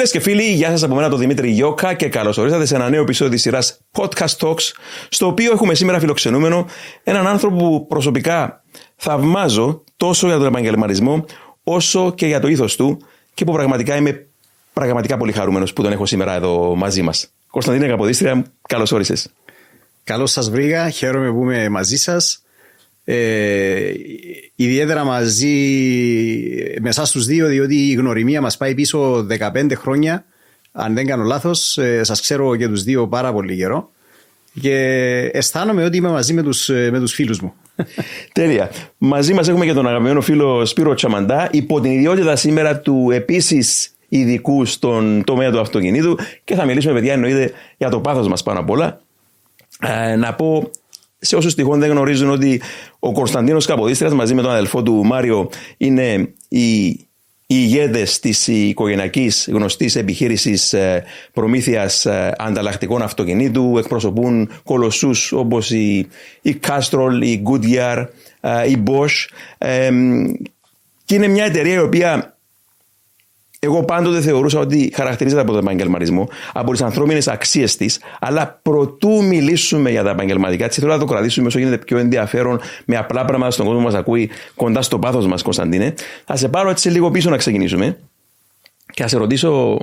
Φίλες και φίλοι, γεια σας από μένα τον Δημήτρη Γιώκα και καλώς ορίσατε σε ένα νέο επεισόδιο της σειράς Podcast Talks, στο οποίο έχουμε σήμερα φιλοξενούμενο έναν άνθρωπο που προσωπικά θαυμάζω τόσο για τον επαγγελματισμό όσο και για το ήθος του και που πραγματικά είμαι πραγματικά πολύ χαρούμενος που τον έχω σήμερα εδώ μαζί μας. Κωνσταντίνε Καποδίστρια, καλώς όρισες. Καλώς σας βρήκα, χαίρομαι που είμαι μαζί σας. Ε, ιδιαίτερα μαζί με εσάς τους δύο, διότι η γνωριμία μας πάει πίσω 15 χρόνια. Αν δεν κάνω λάθος, ε, σας ξέρω και τους δύο πάρα πολύ καιρό. Και αισθάνομαι ότι είμαι μαζί με τους με τους φίλους μου. Τέλεια. Μαζί μας έχουμε και τον αγαπημένο φίλο Σπύρο Τσαμαντά, υπό την ιδιότητα σήμερα του επίσης ειδικού στον τομέα του αυτοκινήτου και θα μιλήσουμε, παιδιά, εννοείται για το πάθος μας πάνω απ' όλα. Ε, να πω σε όσους τυχόν δεν γνωρίζουν ότι ο Κωνσταντίνος Καποδίστρια μαζί με τον αδελφό του Μάριο είναι οι, οι ηγέτες της οικογενειακής γνωστής επιχείρησης ε, προμήθειας ε, ανταλλακτικών αυτοκινήτου. Εκπροσωπούν κολοσσούς όπως η, η Castrol, η Goodyear, ε, η Bosch. Και είναι μια εταιρεία η οποία εγώ πάντοτε θεωρούσα ότι χαρακτηρίζεται από τον επαγγελματισμό, από τις ανθρώπινες αξίες της, αλλά προτού μιλήσουμε για τα επαγγελματικά, έτσι θέλω να το κρατήσουμε όσο γίνεται πιο ενδιαφέρον, με απλά πράγματα στον κόσμο που μας ακούει, κοντά στο πάθος μας, Κωνσταντίνε. Θα σε πάρω έτσι λίγο πίσω να ξεκινήσουμε και θα σε ρωτήσω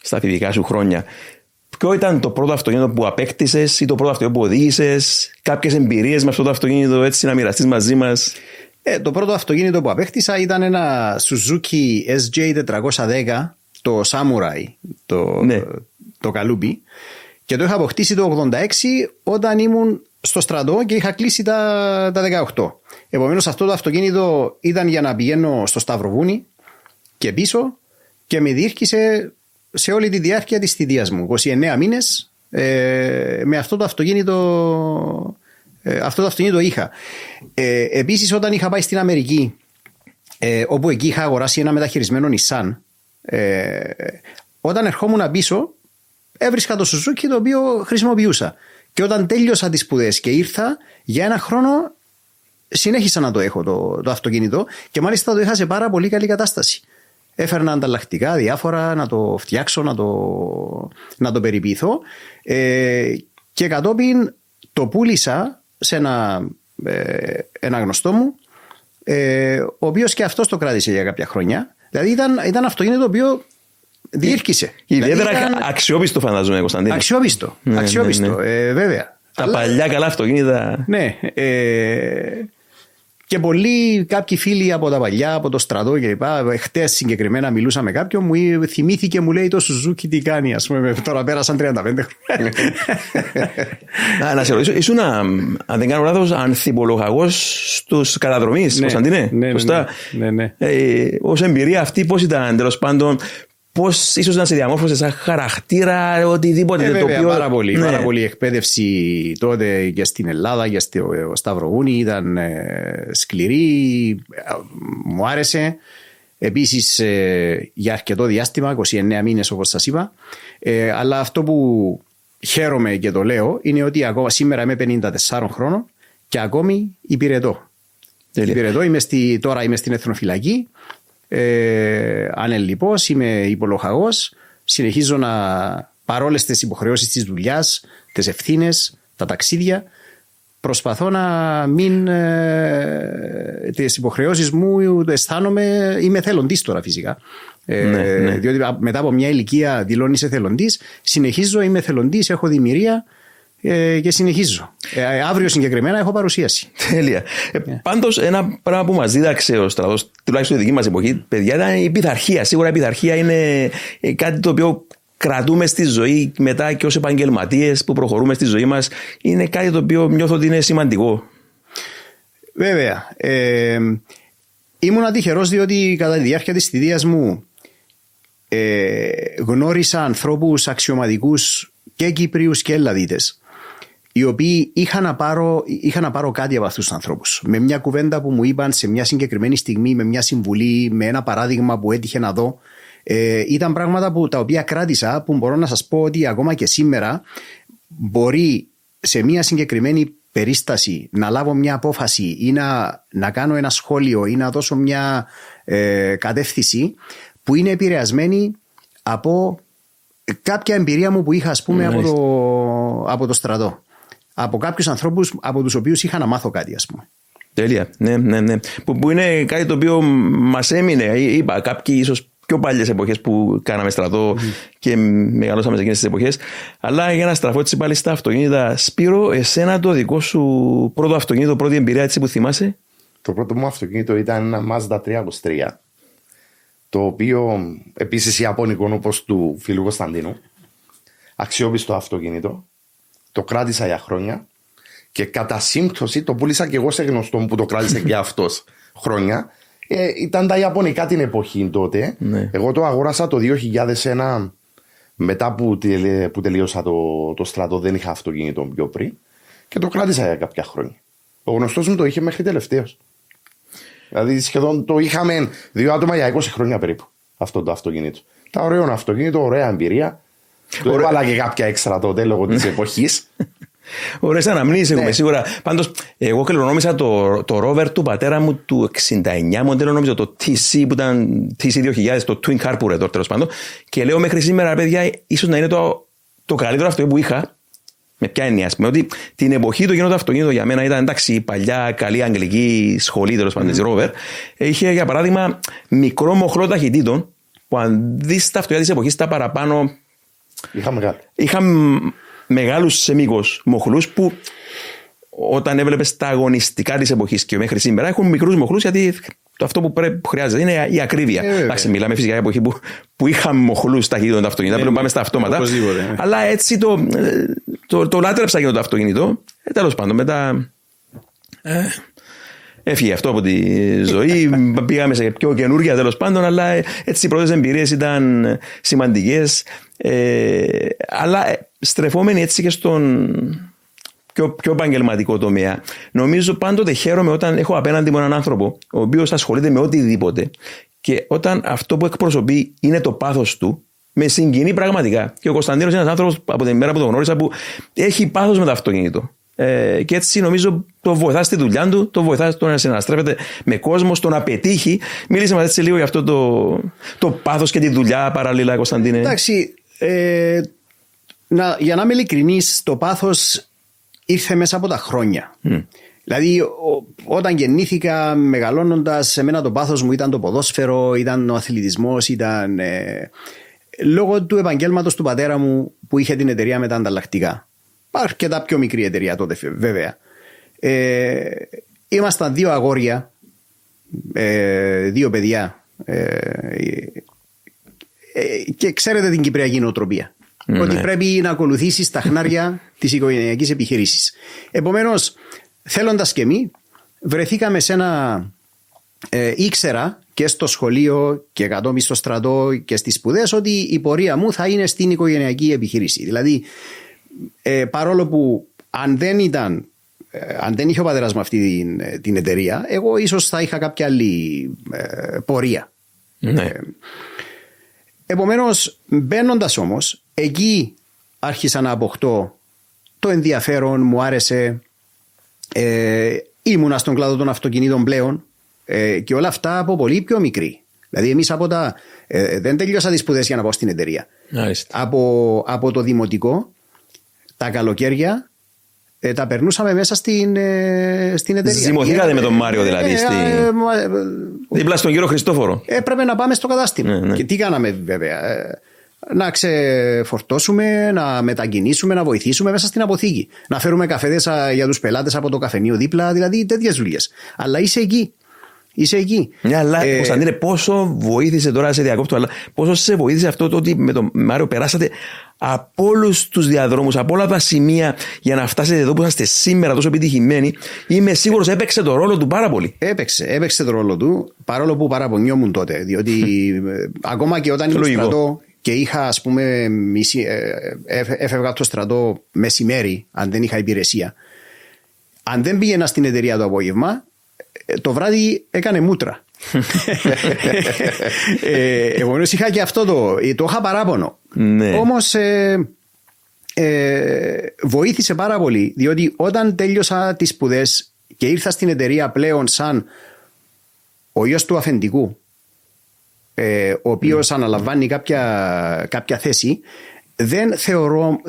στα φοιτητικά σου χρόνια, Ποιο ήταν το πρώτο αυτοκίνητο που απέκτησες ή το πρώτο αυτοκίνητο που οδήγησες, κάποιες εμπειρίες με αυτό το αυτοκίνητο, έτσι να μοιραστείς μαζί μας. Ε, το πρώτο αυτοκίνητο που απέκτησα ήταν ένα Suzuki SJ410, το Samurai, το, ναι. το καλούπι. Και το είχα αποκτήσει το 86 όταν ήμουν στο στρατό και είχα κλείσει τα, τα 18. Επομένως αυτό το αυτοκίνητο ήταν για να πηγαίνω στο Σταυροβούνι και πίσω και με διήρκησε σε όλη τη διάρκεια της θητείας μου. 29 μήνες ε, με αυτό το αυτοκίνητο ε, αυτό το αυτοκίνητο είχα. Ε, Επίσης, όταν είχα πάει στην Αμερική, ε, όπου εκεί είχα αγοράσει ένα μεταχειρισμένο Nissan, ε, όταν ερχόμουν πίσω, έβρισκα το Suzuki το οποίο χρησιμοποιούσα. Και όταν τέλειωσα τις σπουδές και ήρθα, για ένα χρόνο συνέχισα να το έχω το, το αυτοκίνητο και μάλιστα το είχα σε πάρα πολύ καλή κατάσταση. Έφερνα ανταλλακτικά διάφορα να το φτιάξω, να το, να το περιποιηθώ ε, και κατόπιν το πούλησα σε ένα, ε, ένα γνωστό μου, ε, ο οποίος και αυτός το κράτησε για κάποια χρόνια. Δηλαδή ήταν, ήταν αυτοκίνητο το οποίο διήρκησε. Ιδιαίτερα δηλαδή ήταν... αξιόπιστο, φαντάζομαι, Κωνσταντίνο. Αξιόπιστο. Ναι, ναι αξιόπιστο, ναι, ναι. Ε, βέβαια. Τα Αλλά... παλιά καλά αυτοκίνητα. Ναι. Ε, και πολλοί, κάποιοι φίλοι από τα παλιά, από το στρατό κλπ. Χτες συγκεκριμένα μιλούσα με κάποιον, μου θυμήθηκε, μου λέει το Σουζούκι τι κάνει. Α πούμε, τώρα πέρασαν 35 χρόνια. να, σε ρωτήσω, ήσουν, αν δεν κάνω λάθος, ανθιπολογαγός στους καταδρομή, ναι, Κωνσταντίνε; Ναι, ναι, ναι, ναι. Ε, Ω εμπειρία αυτή, πώς ήταν τέλος πάντων, πώς ίσως να σε διαμόρφωσε σαν χαρακτήρα, οτιδήποτε. Ε, βέβαια, πάρα πολύ. Ναι. Πάρα πολύ εκπαίδευση τότε και στην Ελλάδα και στο Σταυρογούνι ήταν ε, σκληρή. Μου άρεσε. Επίσης ε, για αρκετό διάστημα, 29 μήνες όπως σας είπα. Ε, αλλά αυτό που χαίρομαι και το λέω είναι ότι ακόμα σήμερα είμαι 54 χρόνων και ακόμη υπηρετώ. Υπηρετώ, είμαι στη, τώρα είμαι στην Εθνοφυλακή ε, ανελειπώς, είμαι υπολοχαγός, συνεχίζω να παρόλε τις υποχρεώσεις της δουλειάς, τις ευθύνες, τα ταξίδια, προσπαθώ να μην ε, τις υποχρεώσεις μου αισθάνομαι, είμαι θελοντής τώρα φυσικά. Ε, ναι, ναι. Διότι μετά από μια ηλικία δηλώνεις εθελοντής, συνεχίζω, είμαι θελοντής, έχω δημιουργία ε, και συνεχίζω. Ε, αύριο συγκεκριμένα έχω παρουσίαση. Τέλεια. Ε, yeah. Ναι. Πάντως, ένα πράγμα που μας δίδαξε ο στρατός, τουλάχιστον στη δική μας εποχή, παιδιά, ήταν η πειθαρχία. Σίγουρα η πειθαρχία είναι ε, κάτι το οποίο κρατούμε στη ζωή μετά και ως επαγγελματίες που προχωρούμε στη ζωή μας. Είναι κάτι το οποίο νιώθω ότι είναι σημαντικό. Βέβαια. Ε, ήμουν ατυχερός διότι κατά τη διάρκεια της θητείας μου ε, γνώρισα ανθρώπους αξιωματικούς και Κύπριου και Ελλαδίτες οι οποίοι είχαν να πάρω, είχα να πάρω κάτι από αυτούς τους ανθρώπους. Με μια κουβέντα που μου είπαν σε μια συγκεκριμένη στιγμή, με μια συμβουλή, με ένα παράδειγμα που έτυχε να δω. Ε, ήταν πράγματα που, τα οποία κράτησα, που μπορώ να σας πω ότι ακόμα και σήμερα μπορεί σε μια συγκεκριμένη περίσταση να λάβω μια απόφαση ή να, να κάνω ένα σχόλιο ή να δώσω μια ε, κατεύθυνση που είναι επηρεασμένη από κάποια εμπειρία μου που είχα, ας πούμε, από το, από το στρατό. Από κάποιους ανθρώπους από τους οποίους είχα να μάθω κάτι, ας πούμε. Τέλεια. Ναι, ναι, ναι. Που, που είναι κάτι το οποίο μας έμεινε. Είπα, κάποιοι ίσως πιο παλιές εποχές που κάναμε στρατό mm. και μεγαλώσαμε σε εκείνες τις εποχές. Αλλά για να στραφώ έτσι πάλι στα αυτοκίνητα, Σπύρο, εσένα το δικό σου πρώτο αυτοκίνητο, πρώτη εμπειρία έτσι που θυμάσαι; Το πρώτο μου αυτοκίνητο ήταν ένα Mazda 323. Το οποίο επίσης ιαπωνικό όπως του φίλου Κωνσταντίνου. Αξιόπιστο αυτοκίνητο. Το κράτησα για χρόνια. Και κατά σύμπτωση το πούλησα και εγώ σε γνωστό που το κράτησε και αυτός χρόνια. Ε, ήταν τα Ιαπωνικά την εποχή τότε. Ναι. Εγώ το αγόρασα το 2001 μετά που, που τελείωσα το, το στρατό. Δεν είχα αυτοκίνητο πιο πριν. Και το κράτησα για κάποια χρόνια. Ο γνωστός μου το είχε μέχρι τελευταίος. Δηλαδή σχεδόν το είχαμε δύο άτομα για 20 χρόνια περίπου αυτό το αυτοκίνητο. Τα ωραίο αυτοκίνητο, ωραία εμπειρία. Το έβαλα και κάποια έξτρα τότε λόγω της εποχής. Ωραίε αναμνήσεις έχουμε ναι. σίγουρα. Πάντως, εγώ κληρονόμησα το, το rover του πατέρα μου του 69 μοντέλο, νόμιζα το TC που ήταν TC 2000, το Twin Carburetor τέλος πάντων. Και λέω μέχρι σήμερα, παιδιά, ίσως να είναι το, το καλύτερο αυτό που είχα. Με ποια έννοια, ας πούμε, ότι την εποχή το γίνοντα αυτοκίνητο για μένα ήταν εντάξει, η παλιά καλή αγγλική σχολή τέλος πάντων της Rover. Είχε για παράδειγμα μικρό μοχλό ταχυτήτων που αν δεις τα αυτοκίνητα της εποχής τα παραπάνω. Είχα μεγάλο. Είχα μεγάλους σε μήκο μοχλούς που όταν έβλεπες τα αγωνιστικά της εποχής και μέχρι σήμερα έχουν μικρούς μοχλούς γιατί το αυτό που, πρέπει, που χρειάζεται είναι η ακρίβεια. Ε, Εντάξει, μιλάμε φυσικά για εποχή που, που είχαμε μοχλούς ταχύτητα το αυτοκίνητο. Ε, πρέπει να πάμε στα αυτόματα. Ε. Αλλά έτσι το, το, το λάτρεψα για το αυτοκίνητο. Ε, Τέλος πάντων, μετά. Ε, Έφυγε αυτό από τη ζωή. Πήγαμε σε πιο καινούργια τέλος πάντων, αλλά έτσι οι πρώτες εμπειρίες ήταν σημαντικές. Ε, αλλά στρεφόμενοι έτσι και στον πιο, πιο επαγγελματικό τομέα, νομίζω πάντοτε χαίρομαι όταν έχω απέναντι μου έναν άνθρωπο ο οποίος ασχολείται με οτιδήποτε και όταν αυτό που εκπροσωπεί είναι το πάθος του, με συγκινεί πραγματικά. Και ο Κωνσταντίνος είναι ένας άνθρωπος από την μέρα που τον γνώρισα που έχει πάθος με το αυτοκίνητο. Ε, και έτσι νομίζω το βοηθάς στη δουλειά του, το βοηθάς στο να συναστρέφεται με κόσμο, στο να πετύχει. Μίλησε μα έτσι λίγο για αυτό το, το πάθος και τη δουλειά παράλληλα, Κωνσταντίνε. Εντάξει. Ε, να, για να είμαι ειλικρινής, το πάθος ήρθε μέσα από τα χρόνια. Δηλαδή, όταν γεννήθηκα, μεγαλώνοντας, σε μένα το πάθος μου ήταν το ποδόσφαιρο, ήταν ο αθλητισμός, ήταν. Ε, λόγω του επαγγέλματος του πατέρα μου που είχε την εταιρεία με τα ανταλλακτικά. Αρκετά πιο μικρή εταιρεία τότε, βέβαια. Ε, ήμασταν δύο αγόρια, ε, δύο παιδιά. Ε, ε, και ξέρετε την κυπριακή νοοτροπία. Ναι. Ότι πρέπει να ακολουθήσεις τα χνάρια της οικογενειακής επιχειρήσης. Επομένως, θέλοντας και εμεί, βρεθήκαμε σε ένα. Ε, ήξερα και στο σχολείο και κατόπιν στο στρατό και στις σπουδές ότι η πορεία μου θα είναι στην οικογενειακή επιχείρηση. Δηλαδή, ε, παρόλο που αν δεν ήταν ε, αν δεν είχε ο πατέρας μου αυτή την, ε, την εταιρεία, εγώ ίσως θα είχα κάποια άλλη ε, πορεία. Ναι. Ε, Επομένως, μπαίνοντας όμως, εκεί άρχισα να αποκτώ το ενδιαφέρον, μου άρεσε. Ε, ήμουνα στον κλάδο των αυτοκινήτων πλέον ε, και όλα αυτά από πολύ πιο μικρή. Δηλαδή, εμείς από τα. Ε, δεν τελειώσα τις σπουδές για να πάω στην εταιρεία. Από, από το δημοτικό, τα καλοκαίρια ε, τα περνούσαμε μέσα στην, ε, στην εταιρεία. Ζυμωθήκατε με τον Μάριο δηλαδή. Ε, στη... ε, ε, Δίπλα στον κύριο Χριστόφορο. Έπρεπε να πάμε στο κατάστημα. Ναι, ναι. Και τι κάναμε βέβαια. να ξεφορτώσουμε, να μετακινήσουμε, να βοηθήσουμε μέσα στην αποθήκη. Να φέρουμε καφέδε για του πελάτε από το καφενείο δίπλα, δηλαδή τέτοιε δουλειέ. Αλλά είσαι εκεί. Είσαι εκεί. Ναι, αλλά ε, Κωνσταντίνε, πόσο βοήθησε τώρα σε διακόπτω, αλλά πόσο σε βοήθησε αυτό το ότι με τον Μάριο περάσατε από όλους τους διαδρόμους, από όλα τα σημεία για να φτάσετε εδώ που είσαστε σήμερα τόσο επιτυχημένοι; Είμαι σίγουρος έπαιξε το ρόλο του πάρα πολύ. Έπαιξε, έπαιξε το ρόλο του, παρόλο που παραπονιόμουν τότε. Διότι ε, ακόμα και όταν ήμουν στρατό και είχα, ας πούμε, μισή, ε, έφευγα από το στρατό μεσημέρι, αν δεν είχα υπηρεσία. Αν δεν πήγαινα στην εταιρεία το απόγευμα, ε, το βράδυ έκανε μούτρα. ε, εγώ είχα και αυτό το. Το είχα παράπονο. Ναι. Όμως ε, ε, βοήθησε πάρα πολύ διότι όταν τέλειωσα τις σπουδές και ήρθα στην εταιρεία πλέον σαν ο γιος του αφεντικού ε, ο οποίος αναλαμβάνει κάποια, κάποια θέση, δεν, θεωρώ,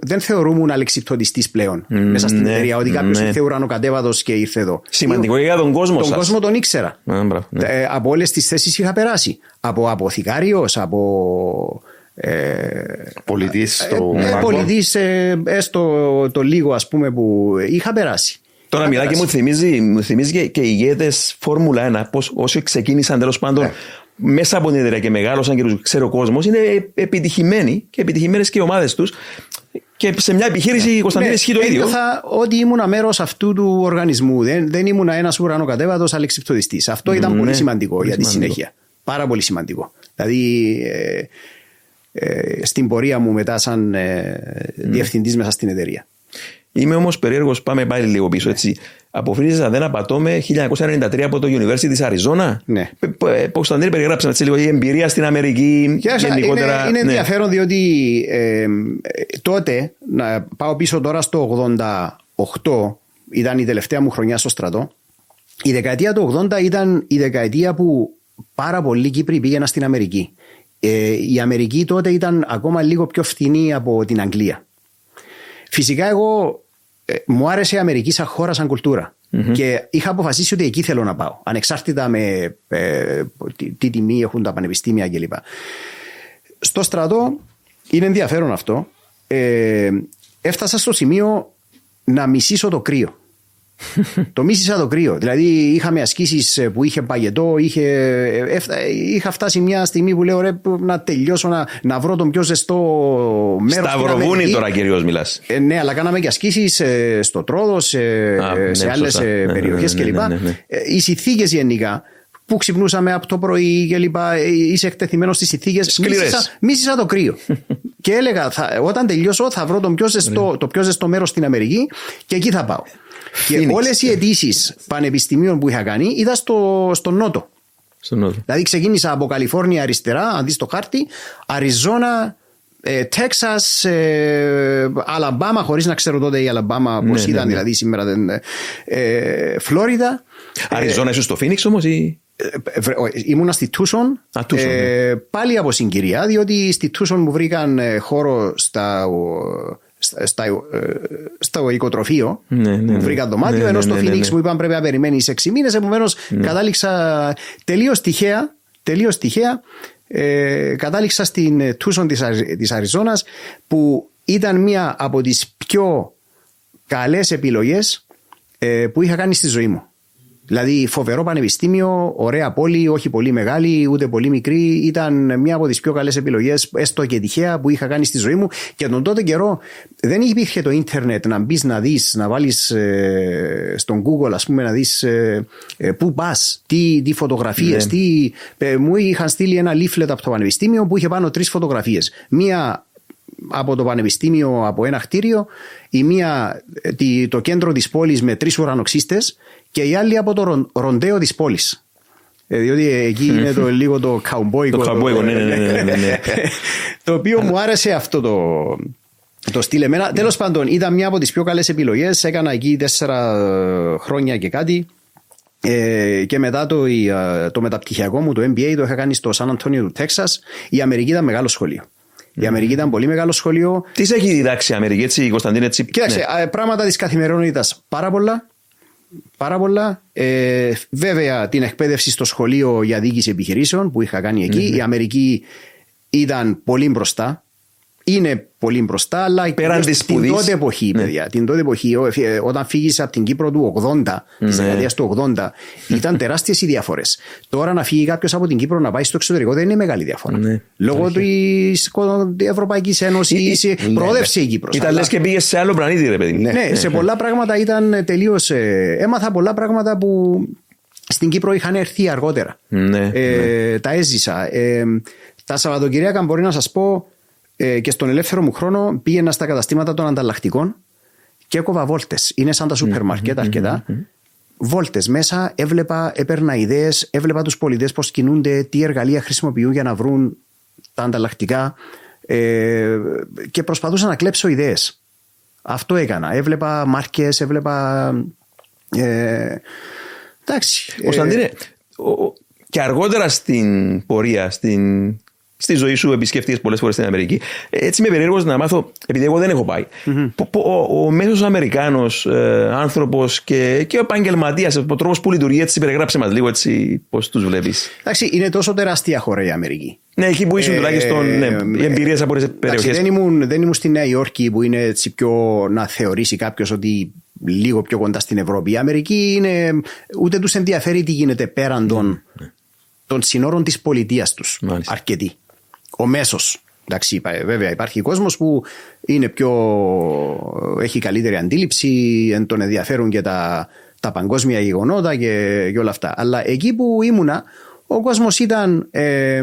δεν θεωρούμουν αλεξιπτοδιστή πλέον mm, μέσα στην ναι, εταιρεία. Ότι κάποιος ναι. ήρθε ουρανοκατέβατος και ήρθε εδώ. Σημαντικό για τον κόσμο Τον σας. κόσμο τον ήξερα. Ναι, ναι. Ε, από όλες τις θέσεις είχα περάσει. Από αποθηκάριο, από. Ε, Πολιτής στο ε, ε, πολιτής, ε, έστω το λίγο ας πούμε που είχα περάσει. Τώρα μιλά και μου θυμίζει, μου θυμίζει και, και οι ηγέτες Φόρμουλα 1, πώς όσοι ξεκίνησαν τέλος πάντων Ναι. Μέσα από την εταιρεία και μεγάλωσαν και τους ξέρει ο κόσμος, είναι επιτυχημένοι και επιτυχημένες και οι ομάδες τους. Και σε μια επιχείρηση η Κωνσταντίνη ισχύει το ίδιο. Ναι, Ένιωθα ότι ήμουν μέρος αυτού του οργανισμού. Δεν, δεν ήμουν ένας ουρανοκατέβατο αλεξιπτοδιστή. Αυτό ήταν Ναι, πολύ σημαντικό πολύ για τη σημαντικό. συνέχεια. Πάρα πολύ σημαντικό. Δηλαδή, ε, ε, στην πορεία μου μετά, σαν ε, Ναι. διευθυντής μέσα στην εταιρεία. Είμαι όμως περίεργος, πάμε πάλι λίγο πίσω έτσι. Αποφύγει, αν δεν απατώμε, 1993 από το University της Αριζόνα. Ναι. Κωνσταντίνη, περιγράψαμε έτσι λίγο η εμπειρία στην Αμερική. Κοίταξε, γενικότερα. Είναι, είναι ναι. ενδιαφέρον διότι ε, ε, τότε, να πάω πίσω τώρα στο 88, ήταν η τελευταία μου χρονιά στο στρατό. Η δεκαετία του 80 ήταν η δεκαετία που πάρα πολλοί Κύπροι πήγαιναν στην Αμερική. Ε, η Αμερική τότε ήταν ακόμα λίγο πιο φθηνή από την Αγγλία. Φυσικά εγώ ε, μου άρεσε η Αμερική σαν χώρα, σαν κουλτουρα Και είχα αποφασίσει ότι εκεί θέλω να πάω. Ανεξάρτητα με ε, τι, τι τιμή έχουν τα πανεπιστήμια κλπ. Στο στρατό είναι ενδιαφέρον αυτό. Ε, έφτασα στο σημείο να μισήσω το κρύο. το μίσησα το κρύο. Δηλαδή είχαμε ασκήσεις που είχε παγετό, είχε, έφτα- είχα φτάσει μια στιγμή που λέω ρε, να τελειώσω, να, να βρω τον πιο ζεστό μέρος. Σταυροβούνι τώρα κυρίως μιλάς. Ε, ναι, αλλά κάναμε και ασκήσεις στο Τρόδο, σε, Α, ναι, σε άλλες σωστά. Ναι, ναι, περιοχές ναι, ναι, κλπ. ναι, ναι. Ε, Οι συνθήκες γενικά που ξυπνούσαμε από το πρωί κλπ. ε, Είσαι εκτεθειμένος στις συνθήκες. Σκληρές. Μίσησα, μίσησα το κρύο. και έλεγα, θα, όταν τελειώσω, θα βρω τον πιο ζεστό, το πιο ζεστό μέρος στην Αμερική και εκεί θα πάω. Και Phoenix. όλες οι αιτήσεις πανεπιστημίων που είχα κάνει ήταν στο, στο Νότο. Στον Νότο. Δηλαδή ξεκίνησα από Καλιφόρνια αριστερά, αν δεις το χάρτη, Αριζόνα, ε, Τέξας, ε, Αλαμπάμα, χωρίς να ξέρω τότε η Αλαμπάμα πώς ναι, ήταν, ναι. δηλαδή σήμερα δεν... Ε, Φλόριδα, Αριζόνα, ήσουν στο Φίνιξ όμως ή. ε, βρε- ο- ήμουνα στη Τούσον, Α, Tucson, ε, πάλι από συγκυρία, διότι στη Τούσον μου βρήκαν ε, χώρο στα, ο- στα, στα, ε, στο οικοτροφείο. Ναι, ναι, ναι. Μου βρήκαν δωμάτιο, Ναι, ναι, ενώ στο ναι, ναι, Phoenix ναι. μου είπαν πρέπει να περιμένεις 6 μήνες. Επομένως, κατάληξα τελείως τυχαία, τελείως τυχαία ε, κατάληξα στην ε, Τούσον της, Αρι- της Αριζόνας που ήταν μία από τις πιο καλές επιλογές ε, που είχα κάνει στη ζωή μου. Δηλαδή φοβερό πανεπιστήμιο, ωραία πόλη, όχι πολύ μεγάλη, ούτε πολύ μικρή. Ήταν μια από τις πιο καλές επιλογές, έστω και τυχαία, που είχα κάνει στη ζωή μου. Και τον τότε καιρό δεν υπήρχε το ίντερνετ να μπεις να δεις, να βάλεις στον Google, ας πούμε, να δεις πού πας, τι, τι φωτογραφίες, Ναι. τι. ε, μου είχαν στείλει ένα leaflet από το πανεπιστήμιο που είχε πάνω τρεις φωτογραφίες. Μία από το πανεπιστήμιο από ένα κτίριο, η μία ε, τη- το κέντρο της πόλης με τρεις ουρανοξύστες και η άλλη από το ρον- ροντέο της πόλης. Ε, διότι εκεί είναι το, λίγο το καουμπόικο. Το καουμπόικο, ναι, ναι, ναι, ναι, ναι, ναι. το οποίο μου άρεσε αυτό το, το στυλ εμένα. Τέλος πάντων, ήταν μια από τις πιο καλές επιλογές. Έκανα εκεί τέσσερα ε, χρόνια και κάτι. Ε, και μετά το, η, ε, το μεταπτυχιακό μου, το MBA, το είχα κάνει στο Σαν Αντώνιο του Τέξας. Η Αμερική ήταν μεγάλο σχολείο. Η Αμερική ήταν πολύ μεγάλο σχολείο. Τις σε έχει διδάξει η Αμερική, έτσι, η Κωνσταντίνη, έτσι. Κοίταξε, ναι. ε, πράγματα της καθημερινότητας πάρα πολλά. Πάρα πολλά. Ε, βέβαια, την εκπαίδευση στο σχολείο για διοίκηση επιχειρήσεων που είχα κάνει εκεί. Η Αμερική ήταν πολύ μπροστά. Είναι πολύ μπροστά, αλλά Πέραν της την σπουδής. τότε εποχή, Ναι. παιδιά. Την τότε εποχή, ο- ε, όταν φύγεις από την Κύπρο του 80, της Ναι. δεκαετίας του 80, ήταν τεράστιες οι διαφορές. Τώρα να φύγει κάποιος από την Κύπρο να πάει στο εξωτερικό δεν είναι μεγάλη διαφορά. Ναι. Λόγω της Ευρωπαϊκής Ένωσης, ναι, προόδευσε η Κύπρος. Ήταν λες και πήγες σε άλλο πλανήτη, ρε παιδί. μου. Ναι, σε πολλά πράγματα ήταν τελείως. έμαθα πολλά πράγματα που στην Κύπρο είχαν έρθει αργότερα. Ναι, Ε, Τα έζησα. Ε, τα Σαββατοκυριακά μπορεί να σας πω ε, και στον ελεύθερο μου χρόνο πήγαινα στα καταστήματα των ανταλλακτικών και έκοβα βόλτες. Είναι σαν τα σούπερ μάρκετ αρκετά. Βόλτες μέσα, έβλεπα, έπαιρνα ιδέες, έβλεπα τους πολιτέ πώς κινούνται, τι εργαλεία χρησιμοποιούν για να βρουν τα ανταλλακτικά ε, και προσπαθούσα να κλέψω ιδέες. Αυτό έκανα. Έβλεπα μάρκες, έβλεπα. Ε, εντάξει. Κωνσταντίνε, ο- ο- και αργότερα στην πορεία, στην, στη ζωή σου επισκέφτηκε πολλές φορές στην Αμερική. Έτσι είμαι περίεργος να μάθω, επειδή εγώ δεν έχω πάει. Mm-hmm. Ο, ο μέσος Αμερικάνος ε, άνθρωπος και, και ο επαγγελματίας, ο τρόπος που λειτουργεί, έτσι περιγράψε μας λίγο έτσι πώς τους βλέπεις. Εντάξει, είναι τόσο τεράστια χώρα η Αμερική. Ναι, εκεί που ήσουν ε, τουλάχιστον ναι, οι εμπειρίες από τις περιοχές. Δεν ήμουν, δεν ήμουν στη Νέα Υόρκη που είναι έτσι πιο να θεωρήσει κάποιος ότι λίγο πιο κοντά στην Ευρώπη. Η Αμερική είναι, ούτε τους ενδιαφέρει τι γίνεται πέραν των, ναι. των συνόρων της πολιτείας τους. Αρκετοί ο μέσος. Εντάξει, βέβαια υπάρχει κόσμος που είναι πιο, έχει καλύτερη αντίληψη, εν τον ενδιαφέρουν και τα, τα παγκόσμια γεγονότα και, και όλα αυτά. Αλλά εκεί που ήμουνα, ο κόσμος ήταν ε,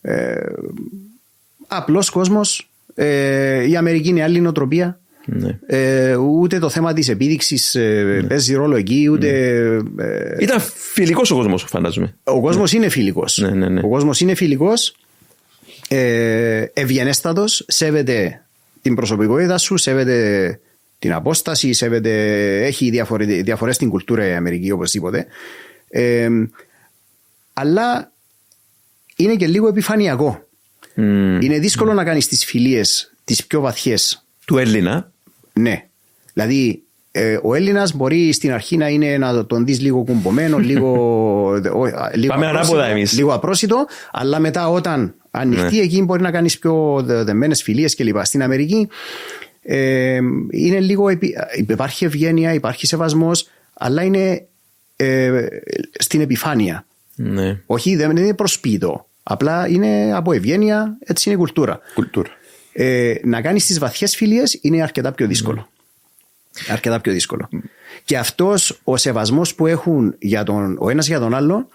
ε, απλός κόσμος, ε, η Αμερική είναι άλλη νοοτροπία. Ναι. Ε, ούτε το θέμα της επίδειξης ε, ναι. παίζει ρόλο εκεί, ούτε. Ναι. Ε, ήταν φιλικός ο κόσμος, φαντάζομαι. Ο κόσμος είναι φιλικός. Ναι, ναι, ναι. Ο κόσμος είναι φιλικός ε, ευγενέστατος, σέβεται την προσωπικότητα σου, σέβεται την απόσταση, σέβεται, έχει διαφορές στην κουλτούρα η Αμερική οπωσδήποτε. Ε, αλλά είναι και λίγο επιφανειακό. Είναι δύσκολο να κάνεις τις φιλίες τις πιο βαθιές. Του Έλληνα. Ναι. Δηλαδή, ε, ο Έλληνας μπορεί στην αρχή να είναι να τον δεις λίγο κουμπομένο, λίγο. λίγο Πάμε ανάποδα εμείς. Λίγο απρόσιτο, αλλά μετά όταν ανοιχτεί, ναι. εκεί μπορεί να κάνεις πιο δεμένες φιλίες κλπ. Στην Αμερική ε, είναι λίγο. Υπάρχει ευγένεια, υπάρχει σεβασμός, αλλά είναι ε, στην επιφάνεια. Ναι. Όχι, δεν είναι προσπίτο. Απλά είναι από ευγένεια, έτσι είναι η κουλτούρα. κουλτούρα. Ε, να κάνεις τις βαθιές φιλίες είναι αρκετά πιο δύσκολο. Αρκετά πιο δύσκολο. Και αυτός ο σεβασμός που έχουν για τον, ο ένας για τον άλλο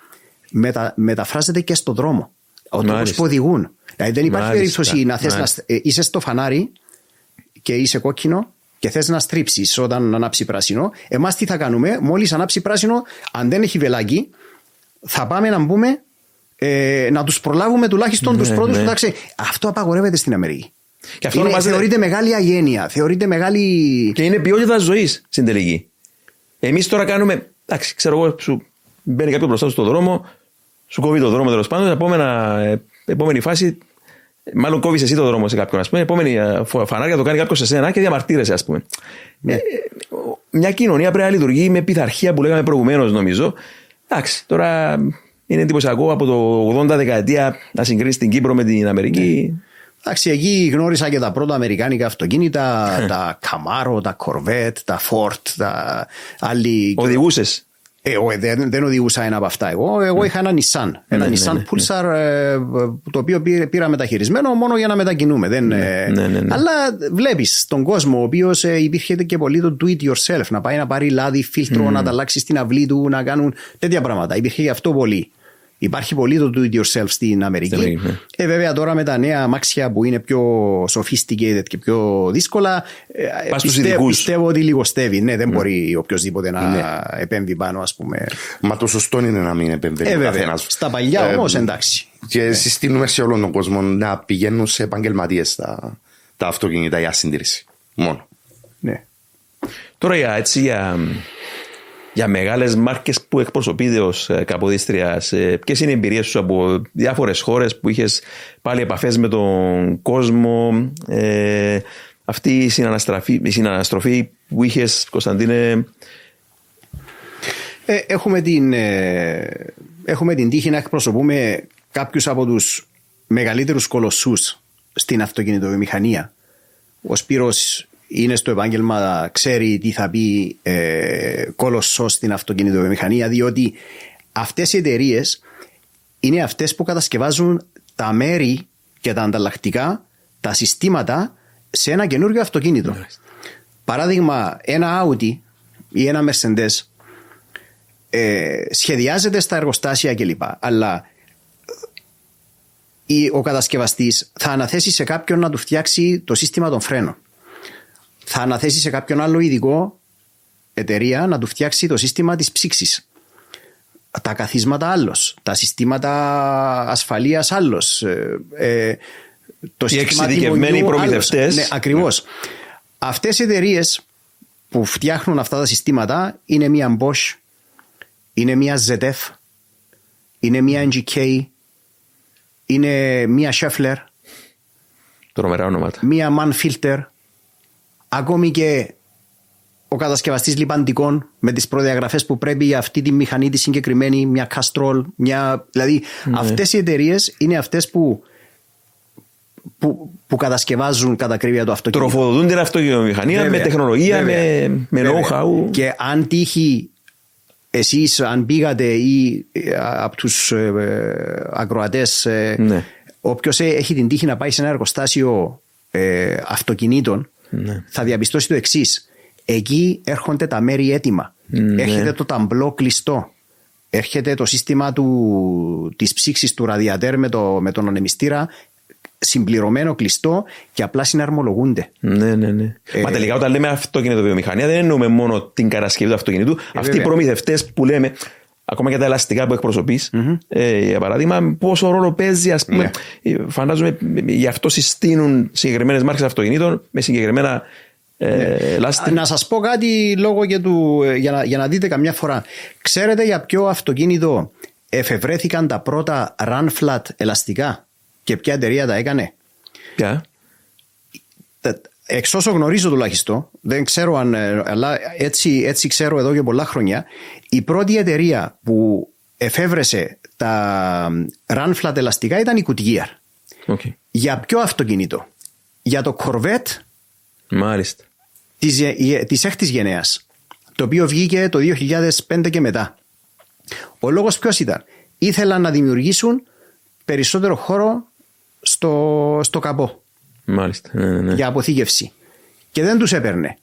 μετα, μεταφράζεται και στον δρόμο. Ο τρόπο που οδηγούν. Δηλαδή δεν υπάρχει περίπτωση να θες να. Ε, είσαι στο φανάρι και είσαι κόκκινο και θες να στρίψεις όταν ανάψει πράσινο. Εμάς τι θα κάνουμε, μόλις ανάψει πράσινο, αν δεν έχει βελάκι, θα πάμε να μπούμε ε, να τους προλάβουμε τουλάχιστον ναι, του πρώτου ναι. Αυτό απαγορεύεται στην Αμερική. Και αυτό είναι, θεωρείται μεγάλη αγένεια. Θεωρείται μεγάλη. Και είναι ποιότητα ζωής στην τελική. Εμείς τώρα κάνουμε. Εντάξει, ξέρω εγώ, σου μπαίνει κάποιο μπροστά στον δρόμο, σου κόβει το δρόμο τέλος πάντων. Επόμενα, ε, επόμενη φάση, μάλλον κόβεις εσύ το δρόμο σε κάποιον. Ας πούμε, επόμενη ε, φανάρια το κάνει κάποιος σε σένα και διαμαρτύρεσαι, ας πούμε. Ναι. Ε, μια κοινωνία πρέπει να λειτουργεί με πειθαρχία που λέγαμε προηγουμένως, νομίζω. Εντάξει, τώρα είναι εντυπωσιακό από το 80 δεκαετία να συγκρίνεις την Κύπρο με την Αμερική. Ναι. Εντάξει, εκεί γνώρισα και τα πρώτα αμερικάνικα αυτοκίνητα, τα Camaro, τα Corvette, τα Ford, τα άλλοι. Οδηγούσες; Ε, δεν, δεν οδηγούσα ένα από αυτά εγώ. Εγώ είχα ένα Nissan. Ένα ναι, Nissan ναι, ναι, Pulsar ε, το οποίο πήρα μεταχειρισμένο μόνο για να μετακινούμε. Δεν, ε, αλλά βλέπεις τον κόσμο ο οποίος υπήρχε και πολύ το do it yourself. Να πάει να πάρει λάδι, φίλτρο, να τα αλλάξει στην αυλή του, να κάνουν τέτοια πράγματα. Υπήρχε γι' αυτό πολύ. Υπάρχει πολύ το do it yourself στην Αμερική. Ναι. Ε, βέβαια τώρα με τα νέα αμάξια που είναι πιο sophisticated και πιο δύσκολα. Ε, πιστεύω, πιστεύω ότι λιγοστεύει. Ναι, δεν ναι. μπορεί οποιοδήποτε να ναι. επέμβει πάνω, ας πούμε. Μα το σωστό είναι να μην επέμβει ε, καθένας. Στα παλιά ε, όμως εντάξει. Και ναι. συστήνουμε σε όλον τον κόσμο να πηγαίνουν σε επαγγελματίες τα, τα αυτοκίνητα για συντήρηση. Μόνο. Ναι. Τώρα για, έτσι, για για μεγάλες μάρκες που εκπροσωπείτε ω ε, καποδίστριας. Ε, Ποιες είναι οι εμπειρίες σου από διάφορες χώρες που είχες πάλι επαφές με τον κόσμο, ε, αυτή η συναναστροφή, η συναναστροφή που είχες, Κωνσταντίνε; Ε, έχουμε, την, ε, έχουμε την τύχη να εκπροσωπούμε κάποιους από τους μεγαλύτερους κολοσσούς στην αυτοκινητοβιομηχανία. Ο Σπύρος είναι στο επάγγελμα, ξέρει τι θα πει ε, κολοσσός στην αυτοκινητοβιομηχανία, διότι αυτές οι εταιρείες είναι αυτές που κατασκευάζουν τα μέρη και τα ανταλλακτικά, τα συστήματα σε ένα καινούργιο αυτοκίνητο. Παράδειγμα, ένα Audi ή ένα Mercedes ε, σχεδιάζεται στα εργοστάσια κλπ. Αλλά ε, ο κατασκευαστής θα αναθέσει σε κάποιον να του φτιάξει το σύστημα των φρένων θα αναθέσει σε κάποιον άλλο ειδικό εταιρεία να του φτιάξει το σύστημα της ψήξης. Τα καθίσματα άλλος, τα συστήματα ασφαλείας άλλος. Ε, ε το οι εξειδικευμένοι προμηθευτές. Ναι, ακριβώς. Ναι. Αυτές οι εταιρείες που φτιάχνουν αυτά τα συστήματα είναι μια Bosch, είναι μια ZF, είναι μια NGK, είναι μια Scheffler, Τρομερά ονόματα. μία Manfilter, ακόμη και ο κατασκευαστής λιπαντικών με τις προδιαγραφές που πρέπει για αυτή τη μηχανή τη συγκεκριμένη, μια Castrol, μια. Δηλαδή, Ναι. αυτές οι εταιρείες είναι αυτές που, που, που κατασκευάζουν κατά ακρίβεια το αυτοκίνητο. Τροφοδοτούν την αυτοκινητομηχανία με Βέβαια. τεχνολογία, Βέβαια. με, με Βέβαια. know-how. Και αν τύχει εσείς αν πήγατε ή ε, από τους ε, ε, ακροατές ε, Ναι. όποιος ε, έχει την τύχη να πάει σε ένα εργοστάσιο ε, αυτοκινήτων Ναι. θα διαπιστώσει το εξής. Εκεί έρχονται τα μέρη έτοιμα. Ναι. Έρχεται το ταμπλό κλειστό. Έρχεται το σύστημα του, της ψήξης του ραδιατέρ με, το, με τον ονεμιστήρα συμπληρωμένο κλειστό και απλά συναρμολογούνται. Ναι, ναι, ναι. Ε, Μα τελικά όταν λέμε αυτοκινητοβιομηχανία δεν εννοούμε μόνο την κατασκευή του αυτοκινήτου. Αυτοί οι βέβαια. προμηθευτές που λέμε, ακόμα και τα ελαστικά που εκπροσωπείς, ε, για παράδειγμα, πόσο ρόλο παίζει, ας πούμε. ε, Φαντάζομαι γι' αυτό συστήνουν συγκεκριμένες μάρκες αυτοκινήτων με συγκεκριμένα ε, λάστιχα. Να σας πω κάτι λόγω και του, ε, για, να, για να δείτε καμιά φορά. Ξέρετε για ποιο αυτοκίνητο εφευρέθηκαν τα πρώτα run flat ελαστικά και ποια εταιρεία τα έκανε; Ποια; Τα- Εξ όσο γνωρίζω τουλάχιστον, δεν ξέρω αν, ε, αλλά έτσι, έτσι ξέρω εδώ και πολλά χρόνια, η πρώτη εταιρεία που εφεύρεσε τα run flat ελαστικά ήταν η Goodyear. OK. Για ποιο αυτοκίνητο; Για το Corvette Μάλιστα. της, γε- της έκτης γενιάς, το οποίο βγήκε το 2005 και μετά. Ο λόγος ποιος ήταν; Ήθελαν να δημιουργήσουν περισσότερο χώρο στο, στο καπό Μάλιστα. Ναι, ναι, ναι. για αποθήκευση. Και δεν τους έπαιρνε.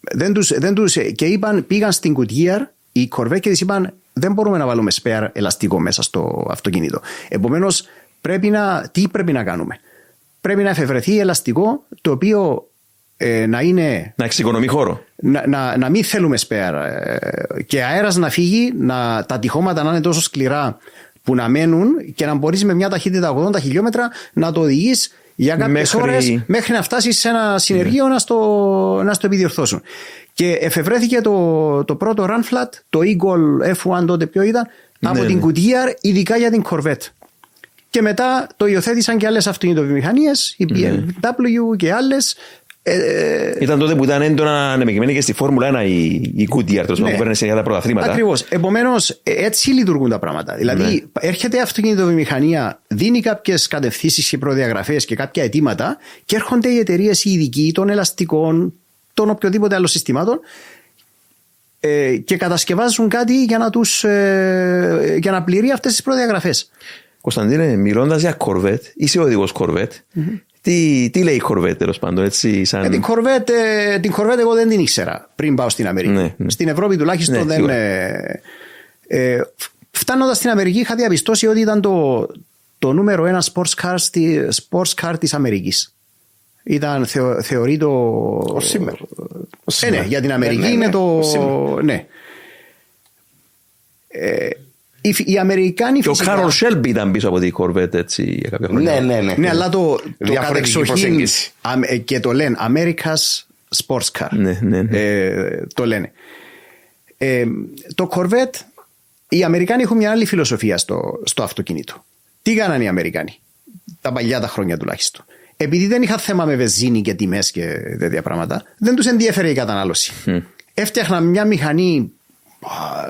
Δεν τους, δεν τους, και είπαν, πήγαν στην Goodyear οι Corvette και της είπαν δεν μπορούμε να βάλουμε spare ελαστικό μέσα στο αυτοκίνητο. Επομένως πρέπει να, τι πρέπει να κάνουμε. Πρέπει να εφευρεθεί ελαστικό το οποίο ε, να είναι Να εξοικονομεί χώρο. να, να, να μην θέλουμε σπέαρ ε, και αέρας να φύγει, να, τα τυχώματα να είναι τόσο σκληρά που να μένουν και να μπορείς με μια ταχύτητα 80 χιλιόμετρα να το οδηγείς για κάποιες Μέχρι- ώρες μέχρι να φτάσεις σε ένα συνεργείο να, στο, να στο επιδιορθώσουν. Και εφευρέθηκε το, το πρώτο run flat, το Eagle F1 τότε ποιο ήταν, από Ναι, την ναι. Goodyear ειδικά για την Corvette. Και μετά το υιοθέτησαν και άλλες αυτοκινητοβιομηχανίες, η Ναι. BMW και άλλες. Ε, Ήταν τότε που ήταν έντονα ανεμικημένη και στη Φόρμουλα 1 η, η Goodyear, τέλος πάντων, Ναι. που παίρνει συνέχεια τα πρωταθλήματα. Ακριβώς. Επομένως, έτσι λειτουργούν τα πράγματα. Δηλαδή, Ναι. έρχεται η αυτοκινητοβιομηχανία, δίνει κάποιες κατευθύνσεις και προδιαγραφές και κάποια αιτήματα και έρχονται οι εταιρείες οι ειδικοί των ελαστικών, των οποιοδήποτε άλλων συστημάτων ε, και κατασκευάζουν κάτι για να, τους, ε, για να πληρεί αυτές τις προδιαγραφές. Κωνσταντίνε, μιλώντας για Corvette, είσαι οδηγός Corvette. Τι, τι λέει η Corvette τέλος πάντων, έτσι, σαν. Ε, την, Corvette, ε, την Corvette εγώ δεν την ήξερα πριν πάω στην Αμερική. Ναι, ναι. Στην Ευρώπη τουλάχιστον Ναι, δεν. σίγουρα. Ε, ε, Φτάνοντας στην Αμερική είχα διαπιστώσει ότι ήταν το, το νούμερο ένα sports car, στη, sports car της Αμερικής. Ήταν, θεω, θεωρεί το... Ως σήμερα. Ως Ε, ναι, σήμερα. για την Αμερική Ναι, ναι, είναι ναι, το... ως σήμερα. Ναι. Ε, οι, οι Αμερικάνοι Και ο φυσικά- Κάρολ Σέλμπι ήταν πίσω από την Corvette έτσι για κάποια χρόνια. Ναι, ναι, ναι. Ναι, αλλά το, το Διαφορετική κατεξοχήν προσέγγιση. αμ- ε, και το λένε America's Sports Car. Ναι, ναι, ναι. Ε, το λένε. Ε, το Corvette, οι Αμερικάνοι έχουν μια άλλη φιλοσοφία στο, στο αυτοκίνητο. Τι κάνανε οι Αμερικάνοι, τα παλιά τα χρόνια τουλάχιστον. Επειδή δεν είχαν θέμα με βενζίνη και τιμές και τέτοια πράγματα, δεν τους ενδιαφέρε η κατανάλωση. Έφτιαχναν μια μηχανή. α,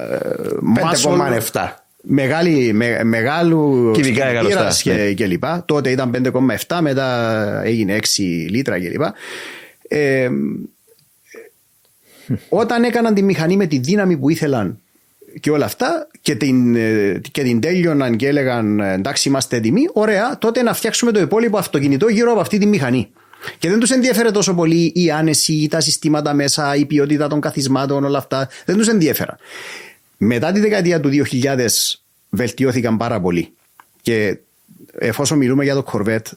muscle, 5,7. Μεγάλη, με, μεγάλου Κυβικά εκατοστά, κινητήρας και, ναι. και λοιπά. Τότε ήταν 5,7, μετά έγινε 6 λίτρα και λοιπά. Ε, όταν έκαναν τη μηχανή με τη δύναμη που ήθελαν και όλα αυτά και την, ε, και την τέλειωναν και έλεγαν ε, εντάξει είμαστε έτοιμοι, ωραία, τότε να φτιάξουμε το υπόλοιπο αυτοκινητό γύρω από αυτή τη μηχανή. Και δεν τους ενδιαφέρε τόσο πολύ η άνεση, τα συστήματα μέσα, η ποιότητα των καθισμάτων, όλα αυτά. Δεν τους ενδιαφέρα. Μετά τη δεκαετία του 2000 βελτιώθηκαν πάρα πολύ. Και εφόσον μιλούμε για το Corvette,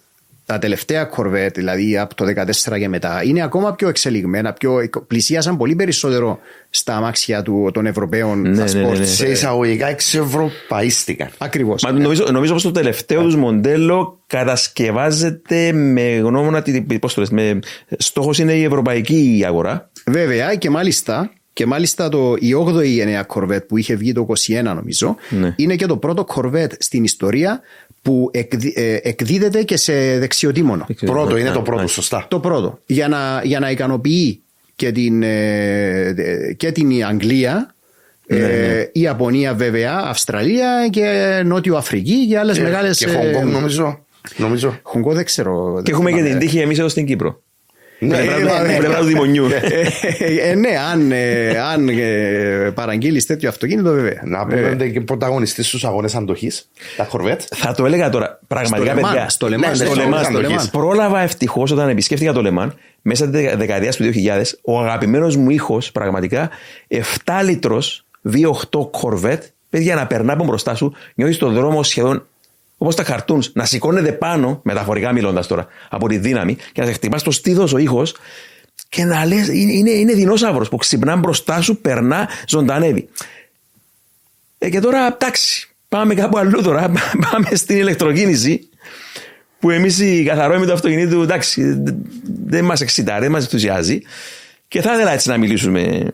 τα τελευταία Corvette, δηλαδή από το 2014 και μετά, είναι ακόμα πιο εξελιγμένα, πιο, πλησίασαν πολύ περισσότερο στα αμάξια του, των Ευρωπαίων Ναι, στα ναι, ναι, sports. ναι. Σε εισαγωγικά εξευρωπαίστηκαν. Ακριβώς. Μα νομίζω, νομίζω πως το τελευταίο τους μοντέλο κατασκευάζεται με γνώμονα, τη- πώς το λες, με στόχος είναι η ευρωπαϊκή αγορά. Βέβαια και μάλιστα Και μάλιστα το, η 8η νέα κορβέτ που είχε βγει το 21 νομίζω Ναι. είναι και το πρώτο κορβέτ στην ιστορία που εκδι- ε, εκδίδεται και σε δεξιοτήμονο. Πρώτο είναι Ναι, το πρώτο, ναι. σωστά. Το πρώτο. Για να, για να ικανοποιεί και την, ε, και την Αγγλία, Ναι, ε, η Ιαπωνία βέβαια, Αυστραλία και Νότιο Αφρική και άλλες μεγάλες... Και Χονγκ νομίζω. νομίζω. Χονγκό δεν ξέρω. Και έχουμε και την τύχη εμείς εδώ στην Κύπρο. Ναι, Την πλευρά του- ναι, την ναι. πλευράς του Δημονιού. ε, ναι, αν, ε, αν ε, παραγγείλεις τέτοιο αυτοκίνητο βέβαια. Να πούμε και πρωταγωνιστής στους αγώνες αντοχής, τα κορβέτ. Θα το έλεγα τώρα. Πραγματικά, Στο Le Mans, παιδιά. στο Le Mans, Ναι, στο στο Le Le Mans, Mans, στο στο Le Le Mans. Mans. Πρόλαβα ευτυχώς όταν επισκέφτηκα το Le Mans μέσα στη δεκα- δεκαετίας του 2000. Ο αγαπημένος μου ήχος, πραγματικά, 7 λίτρος V8 Corvette, παιδιά να περνά από μπροστά σου, νιώθεις τον δρόμο σχεδόν όπως τα καρτούν, να σηκώνεται πάνω, μεταφορικά μιλώντας τώρα, από τη δύναμη και να σε χτυπάς στο στήθος ο ήχος και να λες: είναι, είναι, είναι δεινόσαυρος που ξυπνά μπροστά σου, περνά, ζωντανεύει. Ε, και τώρα, εντάξει, πάμε κάπου αλλού τώρα. Πάμε στην ηλεκτροκίνηση. Που εμείς οι καθαρόιμοι του αυτοκινήτου, εντάξει, δεν- δεν μας εξητάρει, δεν μας ενθουσιάζει. Και θα ήθελα έτσι να μιλήσουμε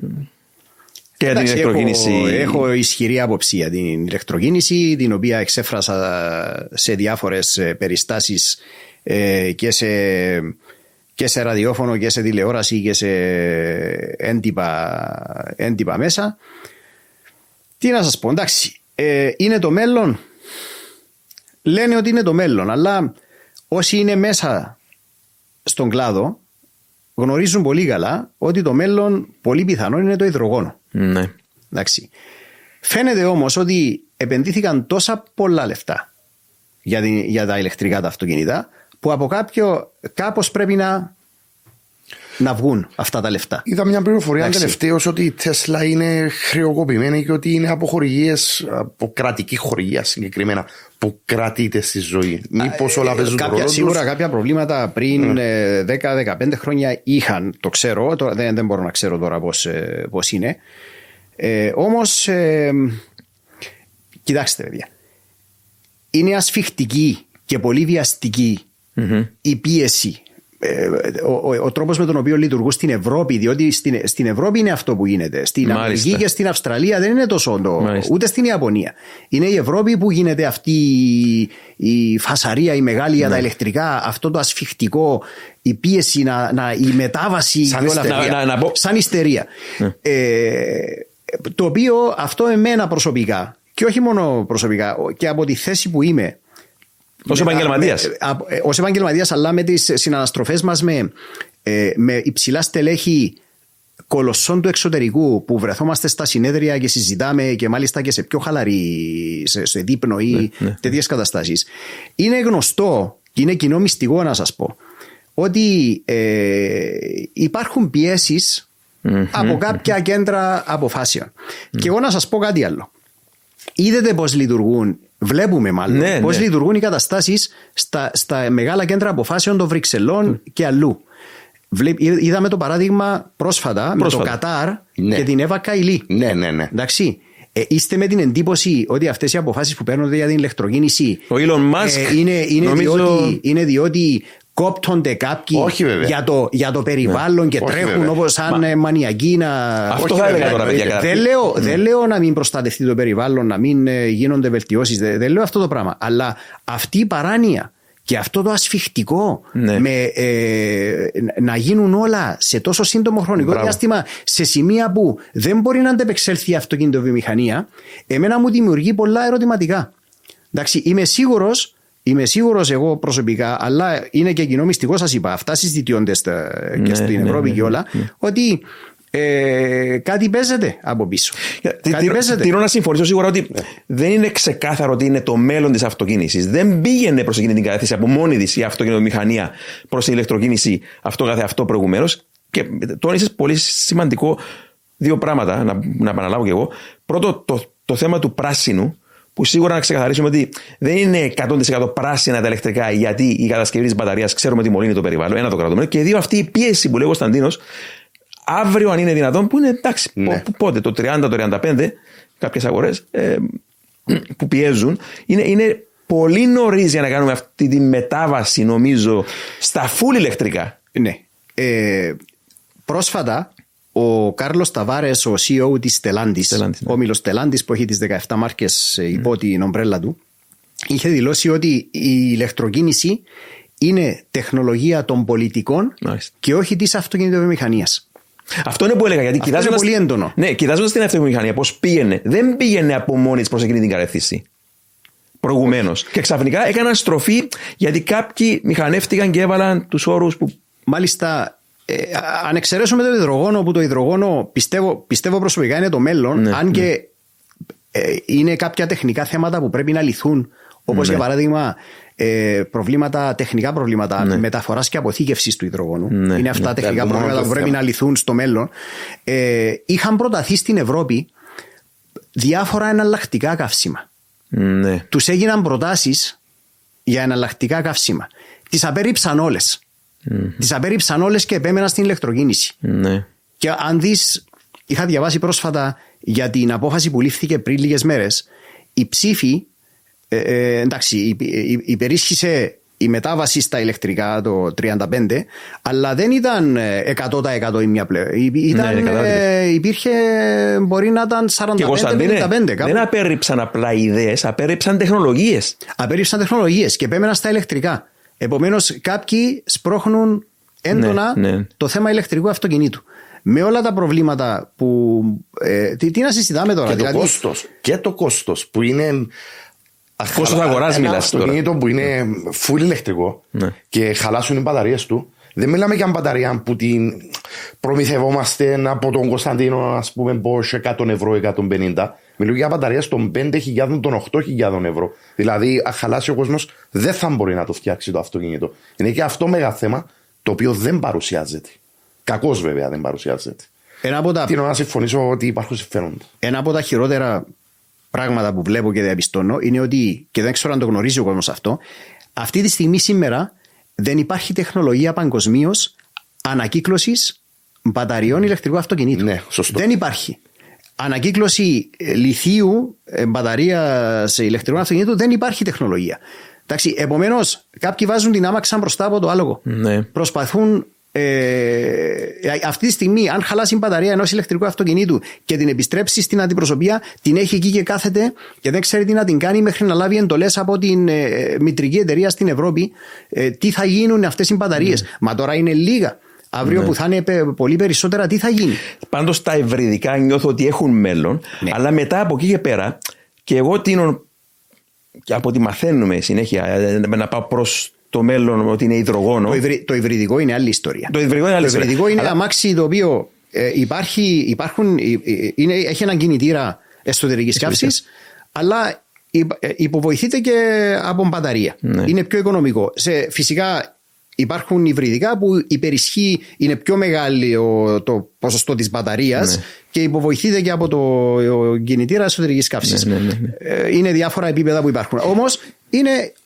και για την Εντάξει, ηλεκτροκίνηση. Έχω, έχω ισχυρή άποψη για την ηλεκτροκίνηση, την οποία εξέφρασα σε διάφορες ε, περιστάσεις ε, και, σε, και σε ραδιόφωνο και σε τηλεόραση και σε έντυπα, έντυπα μέσα. Τι να σας πω, εντάξει, ε, είναι το μέλλον. Λένε ότι είναι το μέλλον, αλλά όσοι είναι μέσα στον κλάδο γνωρίζουν πολύ καλά ότι το μέλλον πολύ πιθανόν είναι το υδρογόνο. Ναι. Εντάξει. Φαίνεται όμως ότι επενδύθηκαν τόσα πολλά λεφτά για, την- για τα ηλεκτρικά τα αυτοκίνητα που από κάποιο κάπως πρέπει να, να βγουν αυτά τα λεφτά. Είδα μια πληροφορία Εντάξει. τελευταίω ότι η Τέσλα είναι χρεοκοπημένη και ότι είναι από χορηγίες, από κρατική χορηγία συγκεκριμένα, που κρατείται στη ζωή. Μήπως όλα παίζουν το κάποια, ρόλο σίγουρα τους; κάποια προβλήματα πριν ε, 10-15 χρόνια είχαν, το ξέρω, τώρα δεν, δεν μπορώ να ξέρω τώρα πώς, ε, πώς είναι. Ε, όμως, ε, κοιτάξτε παιδιά, είναι ασφιχτική και πολύ βιαστική η πίεση. Ε, ο, ο, ο τρόπος με τον οποίο λειτουργούν στην Ευρώπη, διότι στην, στην Ευρώπη είναι αυτό που γίνεται. Στην Μάλιστα. Αμερική και στην Αυστραλία δεν είναι τόσο το, Μάλιστα. ούτε στην Ιαπωνία. Είναι η Ευρώπη που γίνεται αυτή η, η φασαρία, η μεγάλη για τα ηλεκτρικά, αυτό το ασφιχτικό, η πίεση, να, να, η μετάβαση Σαν και όλα ιστερία. αυτά. Να- να πω- Σαν ιστερία. Ε, το οποίο αυτό εμένα προσωπικά και όχι μόνο προσωπικά και από τη θέση που είμαι Ως με- επαγγελματίας. με- α- ε, Ως επαγγελματίας αλλά με τις συναναστροφές μας με, ε, με υψηλά στελέχη κολοσσών του εξωτερικού που βρεθόμαστε στα συνέδρια και συζητάμε και μάλιστα και σε πιο χαλαρή, σε, σε δείπνο ή ναι. τέτοιες καταστάσεις. Είναι γνωστό και είναι κοινό μυστικό να σας πω ότι ε, υπάρχουν πιέσεις από κάποια κέντρα αποφάσεων. Και εγώ να σας πω κάτι άλλο. Είδατε πώς λειτουργούν, βλέπουμε μάλλον, Ναι, πώς ναι. λειτουργούν οι καταστάσεις στα, στα μεγάλα κέντρα αποφάσεων των Βρυξελών και αλλού. Βλέ- είδα- είδαμε το παράδειγμα πρόσφατα, με Πρόσφατα. το Κατάρ Ναι. και την Εύα Καηλή. Ναι, ναι, ναι. Εντάξει. Ε, είστε με την εντύπωση ότι αυτές οι αποφάσεις που παίρνονται για την ηλεκτροκίνηση Ο Elon Musk, ε, είναι, είναι, νομίζω- διότι, είναι διότι κόπτονται κάποιοι Όχι, βέβαια. για, το, για το περιβάλλον και Όχι, τρέχουν βέβαια. όπως σαν ε, μανιακοί να... Αυτό Όχι, θα έλεγα βέβαια, τώρα, παιδιά, εννοείται. καταρχήν. Δεν λέω, δεν λέω να μην προστατευτεί το περιβάλλον, να μην ε, γίνονται βελτιώσεις, δεν, δεν λέω αυτό το πράγμα. Αλλά αυτή η παράνοια και αυτό το ασφιχτικό Ναι. με, ε, να γίνουν όλα σε τόσο σύντομο χρονικό Μπράβο. διάστημα σε σημεία που δεν μπορεί να αντεπεξέλθει η αυτοκινητοβιομηχανία, εμένα μου δημιουργεί πολλά ερωτηματικά. Εντάξει, είμαι σίγουρος. Είμαι σίγουρος εγώ προσωπικά, αλλά είναι και κοινό μυστικό, σας είπα, αυτά συζητιώνται στα- και Ναι, στην ναι, Ευρώπη ναι, και όλα, ότι ε, κάτι παίζεται από πίσω. Τι- κάτι τι- παίζεται. Τηρώ να συμφωνήσω σίγουρα ότι δεν είναι ξεκάθαρο ότι είναι το μέλλον της αυτοκίνησης. Δεν πήγαινε προς εκείνη την κατεύθυνση από μόνη της η αυτοκινητομηχανία προς την ηλεκτροκίνηση αυτό καθε αυτό προηγουμένως. Και τόνισες πολύ σημαντικό δύο πράγματα, να, να επαναλάβω κι εγώ. Πρώτο, το, το θέμα του πράσινου, που σίγουρα να ξεκαθαρίσουμε ότι δεν είναι 100% πράσινα τα ηλεκτρικά, γιατί η κατασκευή της μπαταρίας ξέρουμε ότι μολύνει το περιβάλλον. Ένα το κρατούμενο. Και δύο, αυτή η πίεση που λέει ο Κωνσταντίνος, αύριο αν είναι δυνατόν, που είναι εντάξει, Ναι. πο- πότε, το 30, το 35, κάποιες αγορές ε, που πιέζουν, είναι, είναι πολύ νωρίς για να κάνουμε αυτή τη μετάβαση, νομίζω, στα full ηλεκτρικά. Ναι. Ε, πρόσφατα ο Κάρλος Ταβάρες, ο CEO της Stellantis, Stellantis, ναι. ο όμιλο Stellantis που έχει τις 17 μάρκες υπό την ομπρέλα του, είχε δηλώσει ότι η ηλεκτροκίνηση είναι τεχνολογία των πολιτικών Μάλιστα. και όχι της αυτοκινητοβιομηχανίας. Αυτό είναι που έλεγα. Γιατί Αυτό κοιτάζοντας- είναι πολύ έντονο. Ναι, κοιτάζοντας την αυτομηχανία, πώς πήγαινε. Δεν πήγαινε από μόνη της προ εκείνη την κατεύθυνση. Προηγουμένως. Και ξαφνικά έκαναν στροφή γιατί κάποιοι μηχανεύτηκαν και έβαλαν τους όρους που. Μάλιστα, ε, αν εξαιρέσουμε το υδρογόνο, που το υδρογόνο πιστεύω, πιστεύω προσωπικά είναι το μέλλον, Ναι, αν και ε, είναι κάποια τεχνικά θέματα που πρέπει να λυθούν, όπως Ναι. για παράδειγμα ε, προβλήματα, τεχνικά προβλήματα μεταφοράς και αποθήκευσης του υδρογόνου. Ναι, είναι αυτά ναι. τεχνικά Το μόνο προβλήματα το που πρέπει θέμα. να λυθούν στο μέλλον. Ε, είχαν προταθεί στην Ευρώπη διάφορα εναλλακτικά καύσιμα. Ναι. Τους έγιναν προτάσεις για εναλλακτικά καύσιμα. Τις απέρριψαν όλες. Τις απέρριψαν όλες και επέμεναν στην ηλεκτροκίνηση. Ναι. Και αν δεις, είχα διαβάσει πρόσφατα για την απόφαση που λήφθηκε πριν λίγες μέρες, η ψήφη. Ε, ε, εντάξει, υ- υ- υπερίσχυσε η μετάβαση στα ηλεκτρικά το 35, αλλά δεν ήταν ε, 100% η μία πλέον. Ήταν, Ναι, κατάλαβα. ε, υπήρχε, μπορεί να ήταν Και 45-55 Κωνσταντίνε, κάπου. δεν απέρριψαν απλά ιδέες, απέρριψαν τεχνολογίες. απέριψαν τεχνολογίες και επέμεναν στα ηλεκτρικά. Επομένως, κάποιοι σπρώχνουν έντονα Ναι, ναι. το θέμα ηλεκτρικού αυτοκινήτου. Με όλα τα προβλήματα που. Ε, τι, τι να συζητάμε τώρα, Και το δηλαδή. κόστος. Και το κόστος που είναι. Κόστος αγοράς Ένα μιλάς τώρα. αυτοκίνητο που είναι full ηλεκτρικό Ναι. και χαλάσουν οι μπαταρίες του. Δεν μιλάμε για μπαταρία που την προμηθευόμαστε από τον Κωνσταντίνο, ας πούμε, πώ 100 ευρώ, 150. Μιλούμε για μπαταρία των 5.000, των 8.000 ευρώ. Δηλαδή, αν χαλάσει ο κόσμος, δεν θα μπορεί να το φτιάξει το αυτοκίνητο. Είναι και αυτό μεγάλο θέμα το οποίο δεν παρουσιάζεται. Κακώς βέβαια δεν παρουσιάζεται. Ένα από, τα, Τι να συμφωνήσω ότι υπάρχουν συμφέροντα. ένα από τα χειρότερα πράγματα που βλέπω και διαπιστώνω είναι ότι, και δεν ξέρω αν το γνωρίζει ο κόσμος αυτό, αυτή τη στιγμή σήμερα δεν υπάρχει τεχνολογία παγκοσμίως ανακύκλωσης μπαταριών ηλεκτρικού αυτοκινήτου. Ναι, σωστό. Δεν υπάρχει. Ανακύκλωση ε, λιθίου ε, μπαταρία σε ηλεκτρικό αυτοκινήτου δεν υπάρχει τεχνολογία. Εντάξει, επομένως, κάποιοι βάζουν την άμαξα μπροστά από το άλογο. Ναι. Προσπαθούν ε, αυτή τη στιγμή, αν χαλάσει η μπαταρία ενός ηλεκτρικού αυτοκινήτου και την επιστρέψει στην αντιπροσωπεία, την έχει εκεί και κάθεται και δεν ξέρει τι να την κάνει μέχρι να λάβει εντολές από την ε, μητρική εταιρεία στην Ευρώπη. Ε, τι θα γίνουν αυτές οι μπαταρίες. Μα τώρα είναι λίγα. Αύριο που θα είναι πε- πολύ περισσότερα, τι θα γίνει; Πάντως τα ευρυδικά νιώθω ότι έχουν μέλλον, Ναι. αλλά μετά από εκεί και πέρα, και εγώ τίνω, και από ό,τι μαθαίνουμε συνέχεια, ε, να πάω προς το μέλλον ότι είναι υδρογόνο. Το, υβρι, το υβριδικό είναι άλλη ιστορία. Το υβριδικό είναι άλλη Το ιστορία. υβριδικό είναι Αλλά- αμάξι το οποίο ε, υπάρχει, υπάρχουν, ε, ε, είναι, έχει έναν κινητήρα εσωτερικής καύση, αλλά υπ- ε, υποβοηθείται και από μπαταρία. Ναι. Είναι πιο οικονομικό. Σε, φυσικά υπάρχουν υβριδικά που υπερισχύει, είναι πιο μεγάλο το ποσοστό της μπαταρίας Ναι. και υποβοηθείται και από το ε, κινητήρα εσωτερικής καύσης. Ναι, ναι, ναι, ναι. Είναι διάφορα επίπεδα που υπάρχουν. Όμως,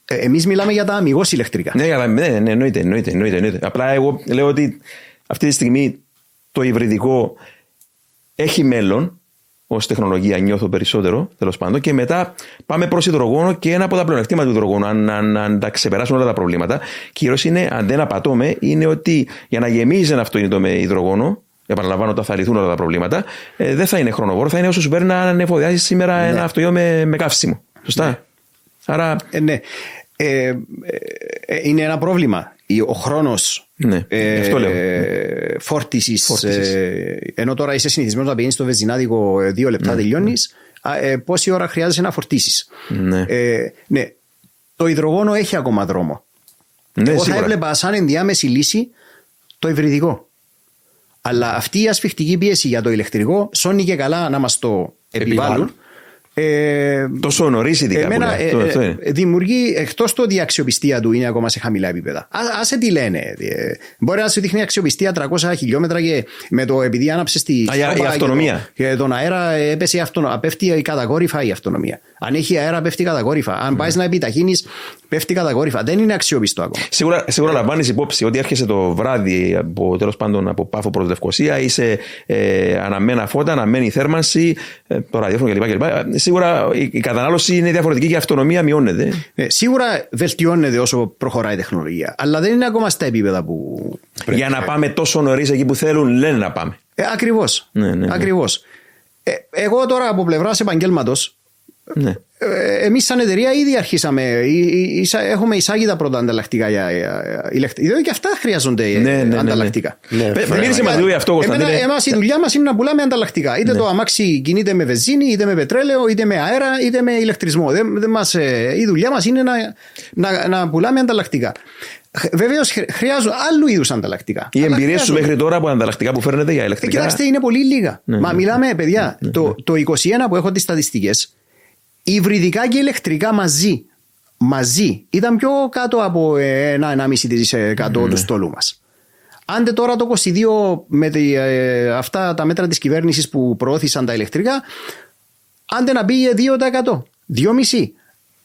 εμείς μιλάμε για τα αμυγός ηλεκτρικά. Ναι, αλλά ναι, ναι, εννοείται, εννοείται, εννοείται, εννοείται. Απλά εγώ λέω ότι αυτή τη στιγμή το υβριδικό έχει μέλλον ως τεχνολογία, νιώθω περισσότερο τέλος πάντων. Και μετά πάμε προς υδρογόνο και ένα από τα πλεονεκτήματα του υδρογόνου, αν, αν, αν τα ξεπεράσουν όλα τα προβλήματα, κυρίως είναι, αν δεν απατώμε, είναι ότι για να γεμίζει ένα αυτοκίνητο με υδρογόνο, επαναλαμβάνω ότι θα λυθούν όλα τα προβλήματα, ε, δεν θα είναι χρονοβόρο, θα είναι όσο σου παίρνει να ανεφοδιάσεις σήμερα ένα αυτοκίνητο με, με καύσιμο. Σωστά. Άρα. Ε, ναι. Ε, ε, ε, είναι ένα πρόβλημα. Η- Ο χρόνος Ναι, γι' αυτό λέω. φόρτισης. Φόρτισης. ενώ τώρα είσαι συνηθισμένος να πηγαίνεις στο βενζινάδικο ε, δύο λεπτά τελειώνεις, πόση ώρα χρειάζεσαι να φορτίσεις. Ναι. Ε, ναι. Το υδρογόνο έχει ακόμα δρόμο. Ναι, Εγώ θα σίγουρα. έβλεπα σαν ενδιάμεση λύση το υβριδικό. Αλλά αυτή η ασφιχτική πίεση για το ηλεκτρικό σώνει και καλά να μας το επιβάλλουν. Επιβάλλουν. Ε, Τόσο νωρί ειδικά. που Εμένα λέει. ε, Αυτό- ε, αυτό είναι. δημιουργεί εκτός το ότι η αξιοπιστία του είναι ακόμα σε χαμηλά επίπεδα. Α, άσε τι λένε. Ε, μπορεί να σου δείχνει αξιοπιστία 300 χιλιόμετρα και με το επειδή άναψες τη Α, η- η στόπα και αυτονομία. το- Και, τον αέρα ε, έπεσε η αυτονομία. Πέφτει κατακόρυφα η αυτονομία. Αν έχει αέρα, πέφτει κατακόρυφα. Αν πάει να επιταχύνεις, πέφτει κατακόρυφα. Δεν είναι αξιόπιστο ακόμα. Σίγουρα, σίγουρα λαμβάνεις υπόψη ότι έρχεσαι το βράδυ από, τέλος πάντων, από πάφο προς Λευκοσία, είσαι ε, αναμένα φώτα, αναμένη θέρμανση, ε, το ραδιόφωνο κλπ. κλπ. Ε, Σίγουρα η, η κατανάλωση είναι διαφορετική και η αυτονομία μειώνεται. Ε, σίγουρα βελτιώνεται όσο προχωράει η τεχνολογία. Αλλά δεν είναι ακόμα στα επίπεδα που. Για να πάμε τόσο νωρίς εκεί που θέλουν, λένε να πάμε. Ε, Ακριβώς. Ναι, ναι, ναι. Ακριβώς. Ε, εγώ τώρα από πλευράς επαγγέλματος, Ναι. Ε, εμείς σαν εταιρεία ήδη αρχίσαμε. ή- ή- ίσα- έχουμε εισάγει τα πρώτα ανταλλακτικά για για ηλεκτρικά. Διότι και αυτά χρειάζονται ε, Ναι, ναι, ναι, ναι. ανταλλακτικά. Ναι, Πε- φράγμα. Μίλησε μα λίγο γι' αυτό, Κωνσταντίνε. Εμένα, εμάς η δουλειά μας είναι να πουλάμε ανταλλακτικά. Είτε το αμάξι κινείται με βενζίνη, είτε με πετρέλαιο, είτε με αέρα, είτε με ηλεκτρισμό. Δεν, δεν μας, ε, η δουλειά μας είναι να, να, να πουλάμε ανταλλακτικά. Βεβαίως χρειάζονται άλλου είδους ανταλλακτικά. Οι Αλλά εμπειρίες σου χρειάζονται. μέχρι τώρα από ανταλλακτικά που φέρνετε για Ε, ηλεκτρικά. κοιτάξτε, είναι πολύ λίγα. Ναι, Μα ναι. μιλάμε, παιδιά, το, το 21 που έχω τις στατιστικές, υβριδικά και ηλεκτρικά μαζί, μαζί ήταν πιο κάτω από ε, ένα 1,5% του στόλου μας. Άντε τώρα το 22 με τη, ε, αυτά τα μέτρα της κυβέρνησης που προώθησαν τα ηλεκτρικά, άντε να πήγε 2%. 2,5%.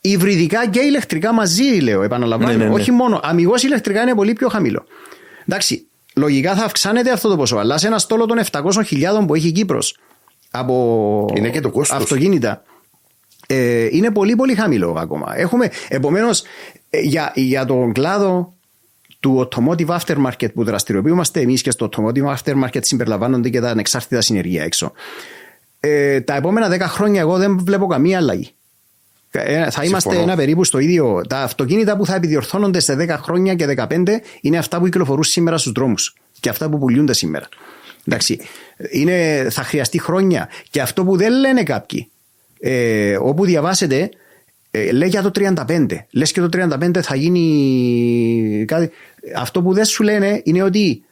Υβριδικά και ηλεκτρικά μαζί, λέω, επαναλαμβάνω. Ναι, ναι, ναι. Όχι μόνο. Αμυγός ηλεκτρικά είναι πολύ πιο χαμηλό. Εντάξει, λογικά θα αυξάνεται αυτό το ποσό, αλλάς σε ένα στόλο των 700.000 που έχει η Κύπρος από Είναι και το κόστος. αυτοκίνητα, ε, είναι πολύ πολύ χαμηλό ακόμα. Έχουμε, επομένως, ε, για, για τον κλάδο του automotive aftermarket που δραστηριοποιούμαστε εμείς και στο automotive aftermarket συμπεριλαμβάνονται και τα ανεξάρτητα συνεργεία έξω. Ε, τα επόμενα 10 χρόνια εγώ δεν βλέπω καμία αλλαγή. Ε, θα είμαστε Συμφωνώ. ένα περίπου στο ίδιο. Τα αυτοκίνητα που θα επιδιορθώνονται σε 10 χρόνια και 15 είναι αυτά που κυκλοφορούν σήμερα στους δρόμους και αυτά που πουλούνται σήμερα. Εντάξει, είναι, θα χρειαστεί χρόνια. Και αυτό που δεν λένε κάποιοι, ε, όπου διαβάσετε, ε, λέει για το 35. Λες και το 35 θα γίνει κάτι. Αυτό που δεν σου λένε είναι ότι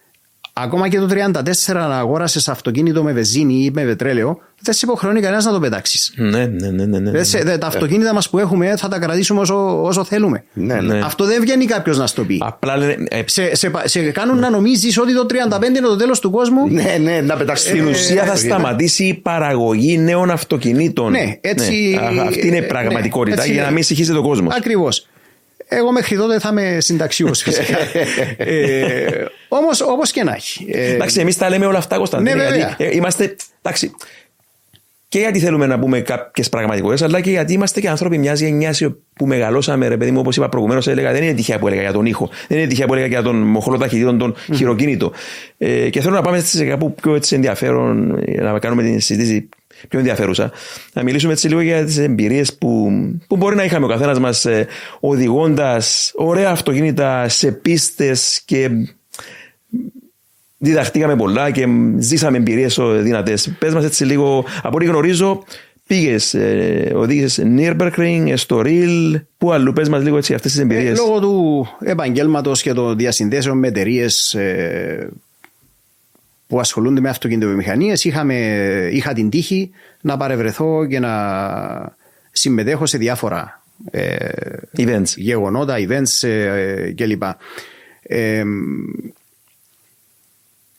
ακόμα και το 34 να αγόρασες αυτοκίνητο με βεζίνη ή με πετρέλαιο, δεν σε υποχρεώνει κανένας να το πετάξεις. Ναι, ναι, ναι. ναι, ναι. Δεν σε- δε- τα αυτοκίνητα μας που έχουμε θα τα κρατήσουμε όσο, όσο θέλουμε. Ναι, Ναι. Αυτό δεν βγαίνει κάποιος να στο πει. Απλά λένε. ε, Σε, σε, πα- σε κάνουν να νομίζεις ότι το 35 είναι το τέλος του κόσμου; Ναι, ναι, να πετάξεις Στην ουσία θα σταματήσει η παραγωγή νέων αυτοκινήτων. Ναι, έτσι- α, αυτή είναι η ναι, πραγματικότητα έτσι για να είναι. μην συγχύσει τον κόσμο. Ακριβώς. Εγώ μέχρι τότε θα είμαι συνταξιούχος φυσικά. ε, Όμως όπως και να έχει. Ε, Εντάξει, εμείς τα λέμε όλα αυτά, Κωνσταντίνε. Ναι, βέβαια. γιατί ε, είμαστε. Εντάξει, και γιατί θέλουμε να πούμε κάποιες πραγματικότητες, αλλά και γιατί είμαστε και άνθρωποι μιας γενιάς που μεγαλώσαμε, ρε παιδί μου, όπως είπα προηγουμένως, έλεγα δεν είναι τυχαία που έλεγα για τον ήχο, δεν είναι τυχαία που έλεγα για τον μοχλό ταχυτήτων, τον χειροκίνητο. Ε, και θέλω να πάμε σε κάπου πιο έτσι ενδιαφέρον, ε, να κάνουμε την συζήτηση πιο ενδιαφέρουσα. Να μιλήσουμε έτσι λίγο για τις εμπειρίες που, που μπορεί να είχαμε ο καθένας μας ε, οδηγώντας ωραία αυτοκίνητα σε πίστες και διδαχτήκαμε πολλά και ζήσαμε εμπειρίες δυνατές. Πες μας έτσι λίγο, από ό,τι γνωρίζω, πήγες, ε, οδήγησες Nürburgring, στο Ριλ, πού αλλού, πες μας λίγο έτσι αυτές τις εμπειρίες. Ε, λόγω του επαγγέλματος και των διασυνδέσεων με εταιρείες που ασχολούνται με αυτοκινητοβιομηχανίες, είχα την τύχη να παρευρεθώ και να συμμετέχω σε διάφορα ε, Events. γεγονότα, events ε, κλπ. Ε,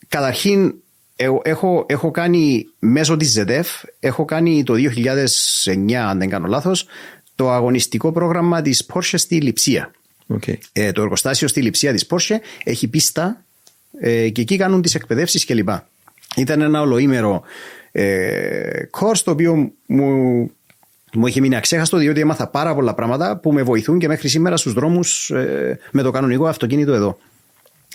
καταρχήν, εγώ έχω, έχω κάνει μέσω της ΖΕΤΕΦ, έχω κάνει το 2009, αν δεν κάνω λάθος, το αγωνιστικό πρόγραμμα της Porsche στη Λιψία. Okay. Ε, το εργοστάσιο στη Λιψία της Porsche έχει πίστα ε, και εκεί κάνουν τις εκπαιδεύσεις κλπ. Ήταν ένα ολοήμερο ε, course το οποίο μου, μου είχε μείνει αξέχαστο διότι έμαθα πάρα πολλά πράγματα που με βοηθούν και μέχρι σήμερα στους δρόμους ε, με το κανονικό αυτοκίνητο εδώ.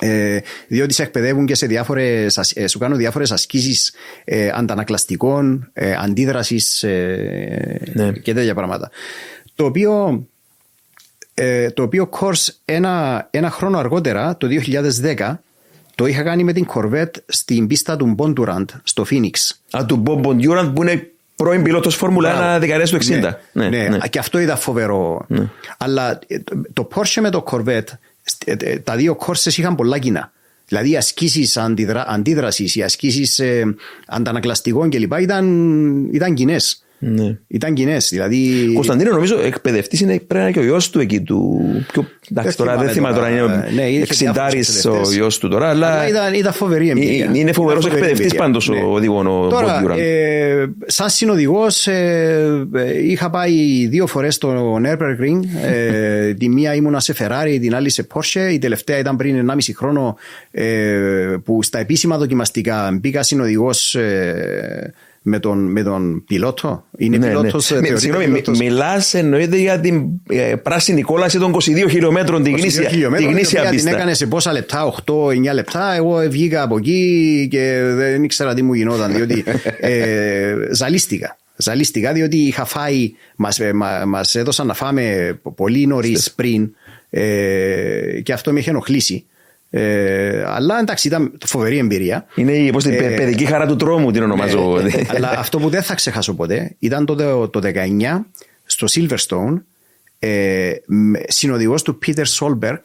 Ε, διότι σε εκπαιδεύουν και σε διάφορες, ασ- ε, σου κάνουν διάφορες ασκήσεις ε, αντανακλαστικών, ε, αντίδρασης ε, Ναι. και τέτοια πράγματα. Το οποίο, ε, το οποίο course ένα, ένα χρόνο αργότερα, το 2010, το είχα κάνει με την Corvette στην πίστα του Bondurant στο Phoenix. Α, του Bob Bondurant που είναι πρώην πιλότος Φόρμουλα 1 δεκαετία του 60. Ναι, ναι, και αυτό ήταν φοβερό. Αλλά ε, το- το Porsche με το Corvette, ε, ε, τα δύο courses είχαν πολλά κοινά. Δηλαδή οι ασκήσεις αντίδρασης, οι ασκήσεις ε, αντανακλαστικών κλπ. ήταν, ήταν κοινές. Ναι. Ήταν κοινέ. Δηλαδή. Κωνσταντίνο, νομίζω εκπαιδευτής είναι πρέπει να είναι και ο γιος του εκεί του. Πιο, εντάξει, τώρα δεν θυμάμαι τώρα, είναι Ναι, είχε εξιντάρης διάφορους ο εκπαιδευτές. γιος του τώρα, αλλά. Αλλά ήταν, ήταν φοβερή εμπειρία. Ε, Είναι φοβερός Ήταν φοβερή εκπαιδευτής εμπειρία. πάντως Ναι. ο οδηγό ο Τώρα, Bob Durant. ε, σαν συνοδηγός, είχα πάει δύο φορές στο Nürburgring. Ε, τη μία ήμουνα σε Ferrari, την άλλη σε Porsche. Η τελευταία ήταν πριν 1,5 χρόνο ε, που στα επίσημα δοκιμαστικά μπήκα συνοδηγός με τον, με τον πιλότο; Είναι Ναι, πιλότος, ναι. ε, Μι- θεωρείται Συγγνώμη, πιλότος; μιλάς εννοείται για την ε, πράσινη κόλαση των 22 χιλιόμετρων, την 22 γνήσια, την χιλιόμετρα, γνήσια η οποία την πίστα. έκανε σε πόσα λεπτά, 8-9 λεπτά. Εγώ βγήκα από εκεί και δεν ήξερα τι μου γινόταν, διότι ε, ζαλίστηκα. Ζαλίστηκα διότι είχα φάει, μας, ε, μα- μας έδωσαν να φάμε πολύ νωρίς πριν ε, και αυτό με είχε ενοχλήσει. Ε, αλλά εντάξει ήταν φοβερή εμπειρία. Είναι η πώς την Ε, παι- παιδική χαρά του τρόμου, την ονομάζω. Ναι, αλλά αυτό που δεν θα ξεχάσω ποτέ ήταν το, το 19 στο Silverstone ε, με- συνοδηγός του Peter Solberg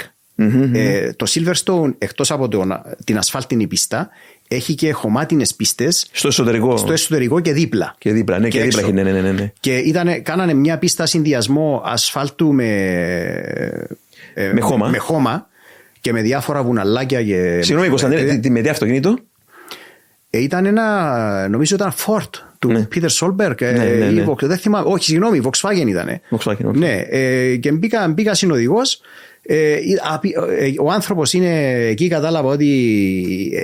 ε, το Silverstone εκτός από τον, την ασφάλτινη πίστα έχει και χωμάτινες πίστες Στο εσωτερικό. στο εσωτερικό και δίπλα. Και δίπλα, ναι, και, δίπλα. έξω. έχει, Ναι, ναι, ναι, ναι. Και ήτανε, κάνανε μια πίστα συνδυασμό ασφάλτου με, ε, Με χώμα. με χώμα και με διάφορα βουναλάκια. Και, Συγγνώμη, Κωνσταντίνε, Ε, τι- τι- με τι αυτοκίνητο; ε, ήταν ένα, νομίζω ήταν Ford του Ναι. Peter Solberg. ε, Ναι, ναι, ή ναι. Vox- δεν θυμάμαι, όχι, συγγνώμη, Volkswagen ήταν. Volkswagen, ok. Ναι, ε, και μπήκα, μπήκα συνοδηγός. Ε, απει- ε, ο άνθρωπος είναι εκεί κατάλαβα ότι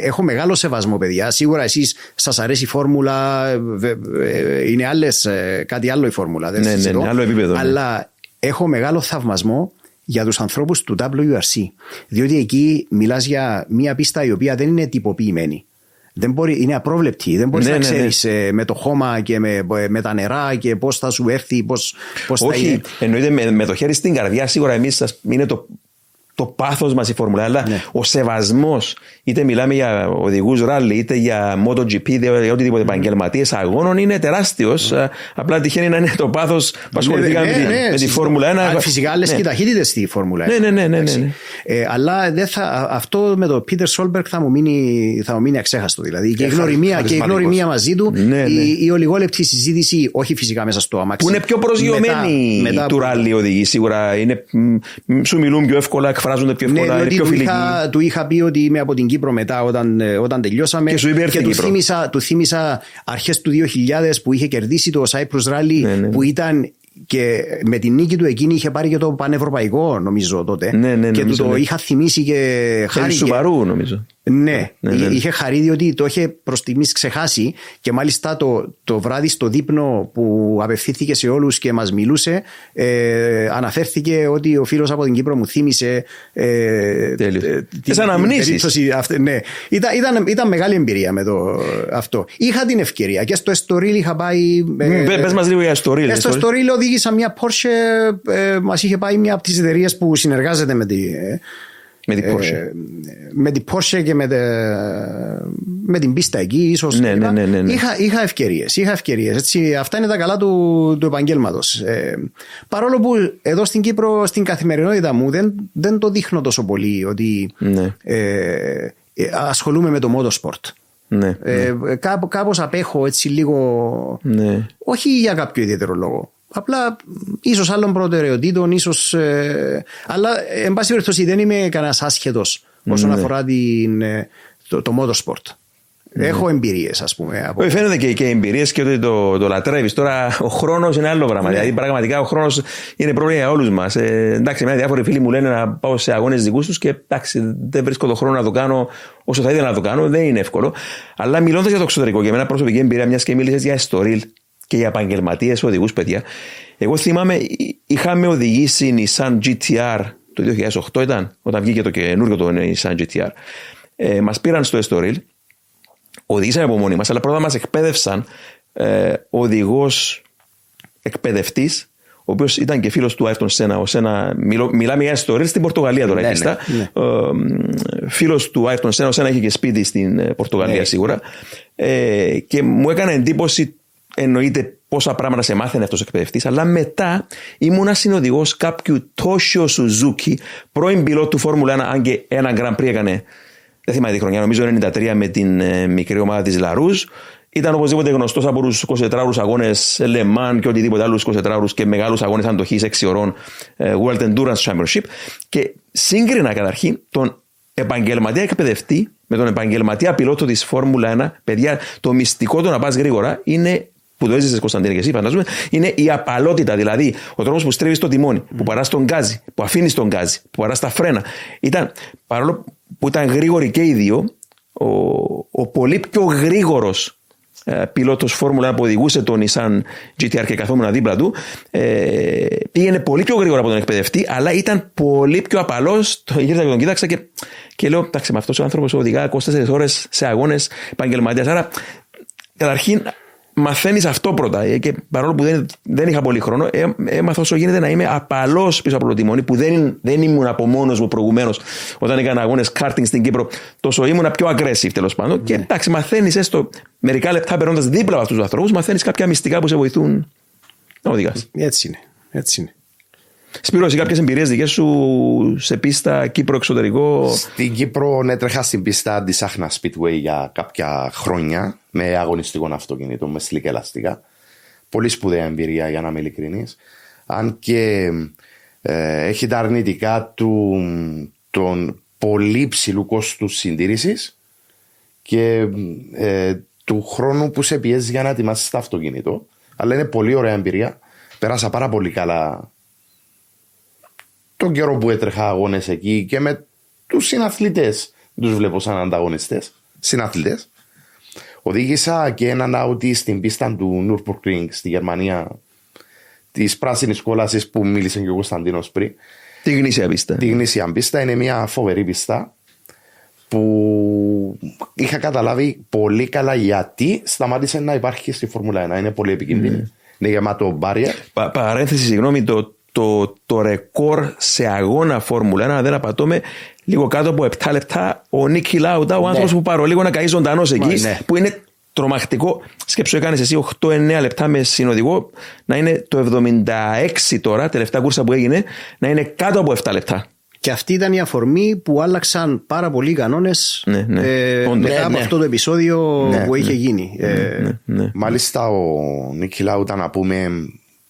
έχω μεγάλο σεβασμό παιδιά σίγουρα εσείς σας αρέσει η φόρμουλα ε, βε- ε, είναι άλλες, ε, κάτι άλλο η φόρμουλα δεν Ναι, ναι, συζητώ. ναι, άλλο επίπεδο, ναι. αλλά έχω μεγάλο θαυμασμό για τους ανθρώπους του WRC διότι εκεί μιλάς για μια πίστα η οποία δεν είναι τυποποιημένη δεν μπορεί, είναι απρόβλεπτη. Δεν μπορείς Ναι, να ναι, ναι. ξέρεις με το χώμα και με, με τα νερά και πώς θα σου έρθει, πώς θα Όχι, είναι. εννοείται με, με το χέρι στην καρδιά. Σίγουρα εμείς είναι το, το πάθος μας η φόρμουλα. Αλλά Ναι. ο σεβασμός, είτε μιλάμε για οδηγούς ράλι, είτε για MotoGP, είτε για οτιδήποτε επαγγελματίες αγώνων, είναι τεράστιος. Απλά τυχαίνει να είναι το πάθος που ασχοληθήκαμε με, τη- με τη Φόρμουλα 1. Α, Φυσικά άλλες Ναι. και ταχύτητες στη Φόρμουλα 1. Ναι, ναι, ναι, ναι, Εντάξει. ναι. Ε, αλλά δεν θα, αυτό με τον Πίτερ Σόλμπεργκ θα μου μείνει, θα μου μείνει αξέχαστο. Δηλαδή. Και, η Και γνωριμία, και η χαρισματικός. γνωριμία μαζί του, Ναι, ναι. η, η ολιγόλεπτη συζήτηση, όχι φυσικά μέσα στο αμάξι. Που είναι πιο προσγειωμένοι Μετά- μετά του από- ράλι οδηγοί. Σίγουρα είναι, μ, μ, σου μιλούν πιο εύκολα, εκφράζονται πιο Ναι, εύκολα, είναι διότι πιο του φιλικοί. είχα, του είχα πει ότι είμαι από την Κύπρο μετά όταν, ε, όταν τελειώσαμε. Και σου είπε, έρθει η του, Κύπρο. θύμισα, του θύμισα αρχές του 2000 που είχε κερδίσει το Cyprus Rally Ναι, ναι. που ήταν και με την νίκη του εκείνη είχε πάρει και το πανευρωπαϊκό νομίζω τότε. Ναι, ναι, και του νομίζω, το ναι. είχα θυμίσει και Θέλεις χάρηκε. Σουβαρού, νομίζω. Ναι, Ναι, ναι. είχε χαρεί διότι το είχε προς τιμής ξεχάσει και μάλιστα το, το βράδυ στο δείπνο που απευθύνθηκε σε όλους και μας μιλούσε, ε, αναφέρθηκε ότι ο φίλος από την Κύπρο μου θύμισε. Ε, Τέλειος. ε, Τις την- αναμνήσεις. την περίπτωση αυτή, ναι. ήταν, ήταν, ήταν μεγάλη εμπειρία με το, αυτό. Είχα την ευκαιρία και στο Εστορίλ είχα πάει. Μ, πε- πες μας λίγο για Estoril, Ε, στο Estoril. Εστορίλ οδήγησα μια Porsche, ε, μας είχε πάει μια από τις εταιρείες που συνεργάζεται με τη. Ε, Με την Porsche. ε, με την Porsche και με, τε- με την πίστα εκεί, ίσως. Ναι, ναι, ναι, ναι, ναι. Είχα, είχα ευκαιρίες. Είχα ευκαιρίες, έτσι. Αυτά είναι τα καλά του, του επαγγέλματος. Ε, παρόλο που εδώ στην Κύπρο, στην καθημερινότητα μου, δεν, δεν το δείχνω τόσο πολύ ότι Ναι. ε, ε, ασχολούμαι με το motorsport. Ναι. Ε, κάπου, κάπως απέχω έτσι λίγο Ναι. όχι για κάποιο ιδιαίτερο λόγο. Απλά ίσως άλλων προτεραιοτήτων, ίσως. Ε, αλλά εν πάση περιπτώσει δεν είμαι κανένας άσχετος όσον Ναι. αφορά την, ε, το, το motorsport. Έχω εμπειρίες, ας πούμε. Από... Όχι, φαίνεται και, και εμπειρίες και ότι το, το λατρεύεις. Τώρα ο χρόνος είναι άλλο Ναι. πράγμα. Δηλαδή, πραγματικά ο χρόνος είναι πρόβλημα για όλους μας. Ε, εντάξει, εμένα διάφοροι φίλοι μου λένε να πάω σε αγώνες δικούς τους και εντάξει, δεν βρίσκω το χρόνο να το κάνω όσο θα ήθελα να το κάνω. Δεν είναι εύκολο. Αλλά μιλώντας για το εξωτερικό, για μένα προσωπική εμπειρία, μιας και μίλησες για Estoril και για επαγγελματίες οδηγούς, παιδιά. Εγώ θυμάμαι, εί- είχαμε οδηγήσει Nissan GTR το 2008 ήταν, όταν βγήκε το καινούργιο το Nissan GTR. Ε, μας πήραν στο Estoril οδηγήσαμε από μόνοι μας, αλλά πρώτα μας εκπαίδευσαν ε, οδηγός εκπαιδευτής, ο οποίος ήταν και φίλος του Άιρτον Σένα. Ο Σένα μιλώ, μιλάμε για ιστορίε στην Πορτογαλία τώρα, Ναι, ναι, ναι, φίλος του Άιρτον Σένα, ο Σένα είχε και σπίτι στην ε, Πορτογαλία Ναι. σίγουρα. Ε, και μου έκανε εντύπωση, εννοείται πόσα πράγματα σε μάθαινε αυτός ο εκπαιδευτής, αλλά μετά ήμουνα συνοδηγός κάποιου Τόσιο Σουζούκι, πρώην πιλότου Φόρμουλα 1, αν και ένα Grand Prix έκανε δεν θυμάμαι τη χρονιά, νομίζω 93 με την ε, μικρή ομάδα της Λαρούζ. Ήταν οπωσδήποτε γνωστός από τους 24ωρου αγώνες Λεμάν και οτιδήποτε άλλου 24ωρου και μεγάλους αγώνες αντοχής 6 ωρών ε, World Endurance Championship. Και σύγκρινα καταρχήν τον επαγγελματία εκπαιδευτή με τον επαγγελματία πιλότο της Φόρμουλα 1. Παιδιά, το μυστικό του να πας γρήγορα είναι που το έζησες Κωνσταντίνε και εσύ, φαντάζομαι, είναι η απαλότητα. Δηλαδή, ο τρόπος που στρέβεις το τιμόνι, που παράς τον γκάζι, που αφήνεις τον γκάζι, που παράς τα φρένα. Ήταν, παρόλο που ήταν γρήγοροι και οι δύο, ο, ο πολύ πιο γρήγορος ε, πιλότος Φόρμουλα που οδηγούσε τον Nissan GTR και καθόμουν δίπλα του. Ε, πήγαινε πολύ πιο γρήγορα από τον εκπαιδευτή, αλλά ήταν πολύ πιο απαλός. Τον γύρισα και τον κοίταξα και, και λέω: Εντάξει, με αυτός ο άνθρωπος οδηγά 24 ώρες σε αγώνες επαγγελματίας. Άρα, καταρχήν, μαθαίνεις αυτό πρώτα. Ε, και παρόλο που δεν, δεν είχα πολύ χρόνο, ε, έμαθα όσο γίνεται να είμαι απαλός πίσω από το τιμόνι, που δεν, δεν ήμουν από μόνος μου προηγουμένως όταν έκανα αγώνες κάρτινγκ στην Κύπρο. Τόσο ήμουν πιο aggressive τέλος πάντων. Mm. Και ναι. εντάξει, μαθαίνεις έστω μερικά λεπτά περνώντας δίπλα από αυτούς τους ανθρώπους, μαθαίνεις κάποια μυστικά που σε βοηθούν να οδηγάς. Έτσι είναι. Έτσι είναι. Σπύρο, εσύ κάποιες εμπειρίες δικές σου σε πίστα Κύπρο εξωτερικό; Στην Κύπρο έτρεχα στην πίστα τη Άχνα Speedway για κάποια χρόνια με αγωνιστικό αυτοκίνητο, με σλικ ελαστικά. Πολύ σπουδαία εμπειρία για να είμαι ειλικρινής. Αν και ε, έχει τα αρνητικά του των πολύ ψηλού κόστου συντήρησης και ε, του χρόνου που σε πιέζει για να ετοιμάσεις το αυτοκίνητο. Αλλά είναι πολύ ωραία εμπειρία. Πέρασα πάρα πολύ καλά τον καιρό που έτρεχα αγώνες εκεί και με τους συναθλητές. Τους βλέπω σαν ανταγωνιστές. Συναθλητές. Οδήγησα και έναν Audi στην πίστα του Nürburgring στη Γερμανία της πράσινης κόλασης που μίλησε και ο Κωνσταντίνος πριν. Τη γνήσια πίστα. Τη γνήσια πίστα είναι μια φοβερή πίστα που είχα καταλάβει πολύ καλά γιατί σταμάτησε να υπάρχει στη Φόρμουλα 1. Είναι πολύ επικίνδυνη. Mm. Είναι γεμάτο μπάρια. Πα, παρένθεση, συγγνώμη, το, το, το ρεκόρ σε αγώνα Φόρμουλα 1, δεν απατώμε, λίγο κάτω από 7 λεπτά, ο Νίκη Λάουτα, ο ναι. άνθρωπος που παρολίγο να καεί ζωντανός εκεί, ναι. που είναι τρομακτικό. Σκέψου, έκανες εσύ 8-9 λεπτά με συνοδηγό, να είναι το 76 τώρα, τελευταία κούρσα που έγινε, να είναι κάτω από 7 λεπτά. Και αυτή ήταν η αφορμή που άλλαξαν πάρα πολλοί κανόνες ναι, ναι. ε, μετά από αυτό το επεισόδιο που είχε γίνει. Ε, Μάλιστα, ο Νίκη Λάουτα, να πούμε,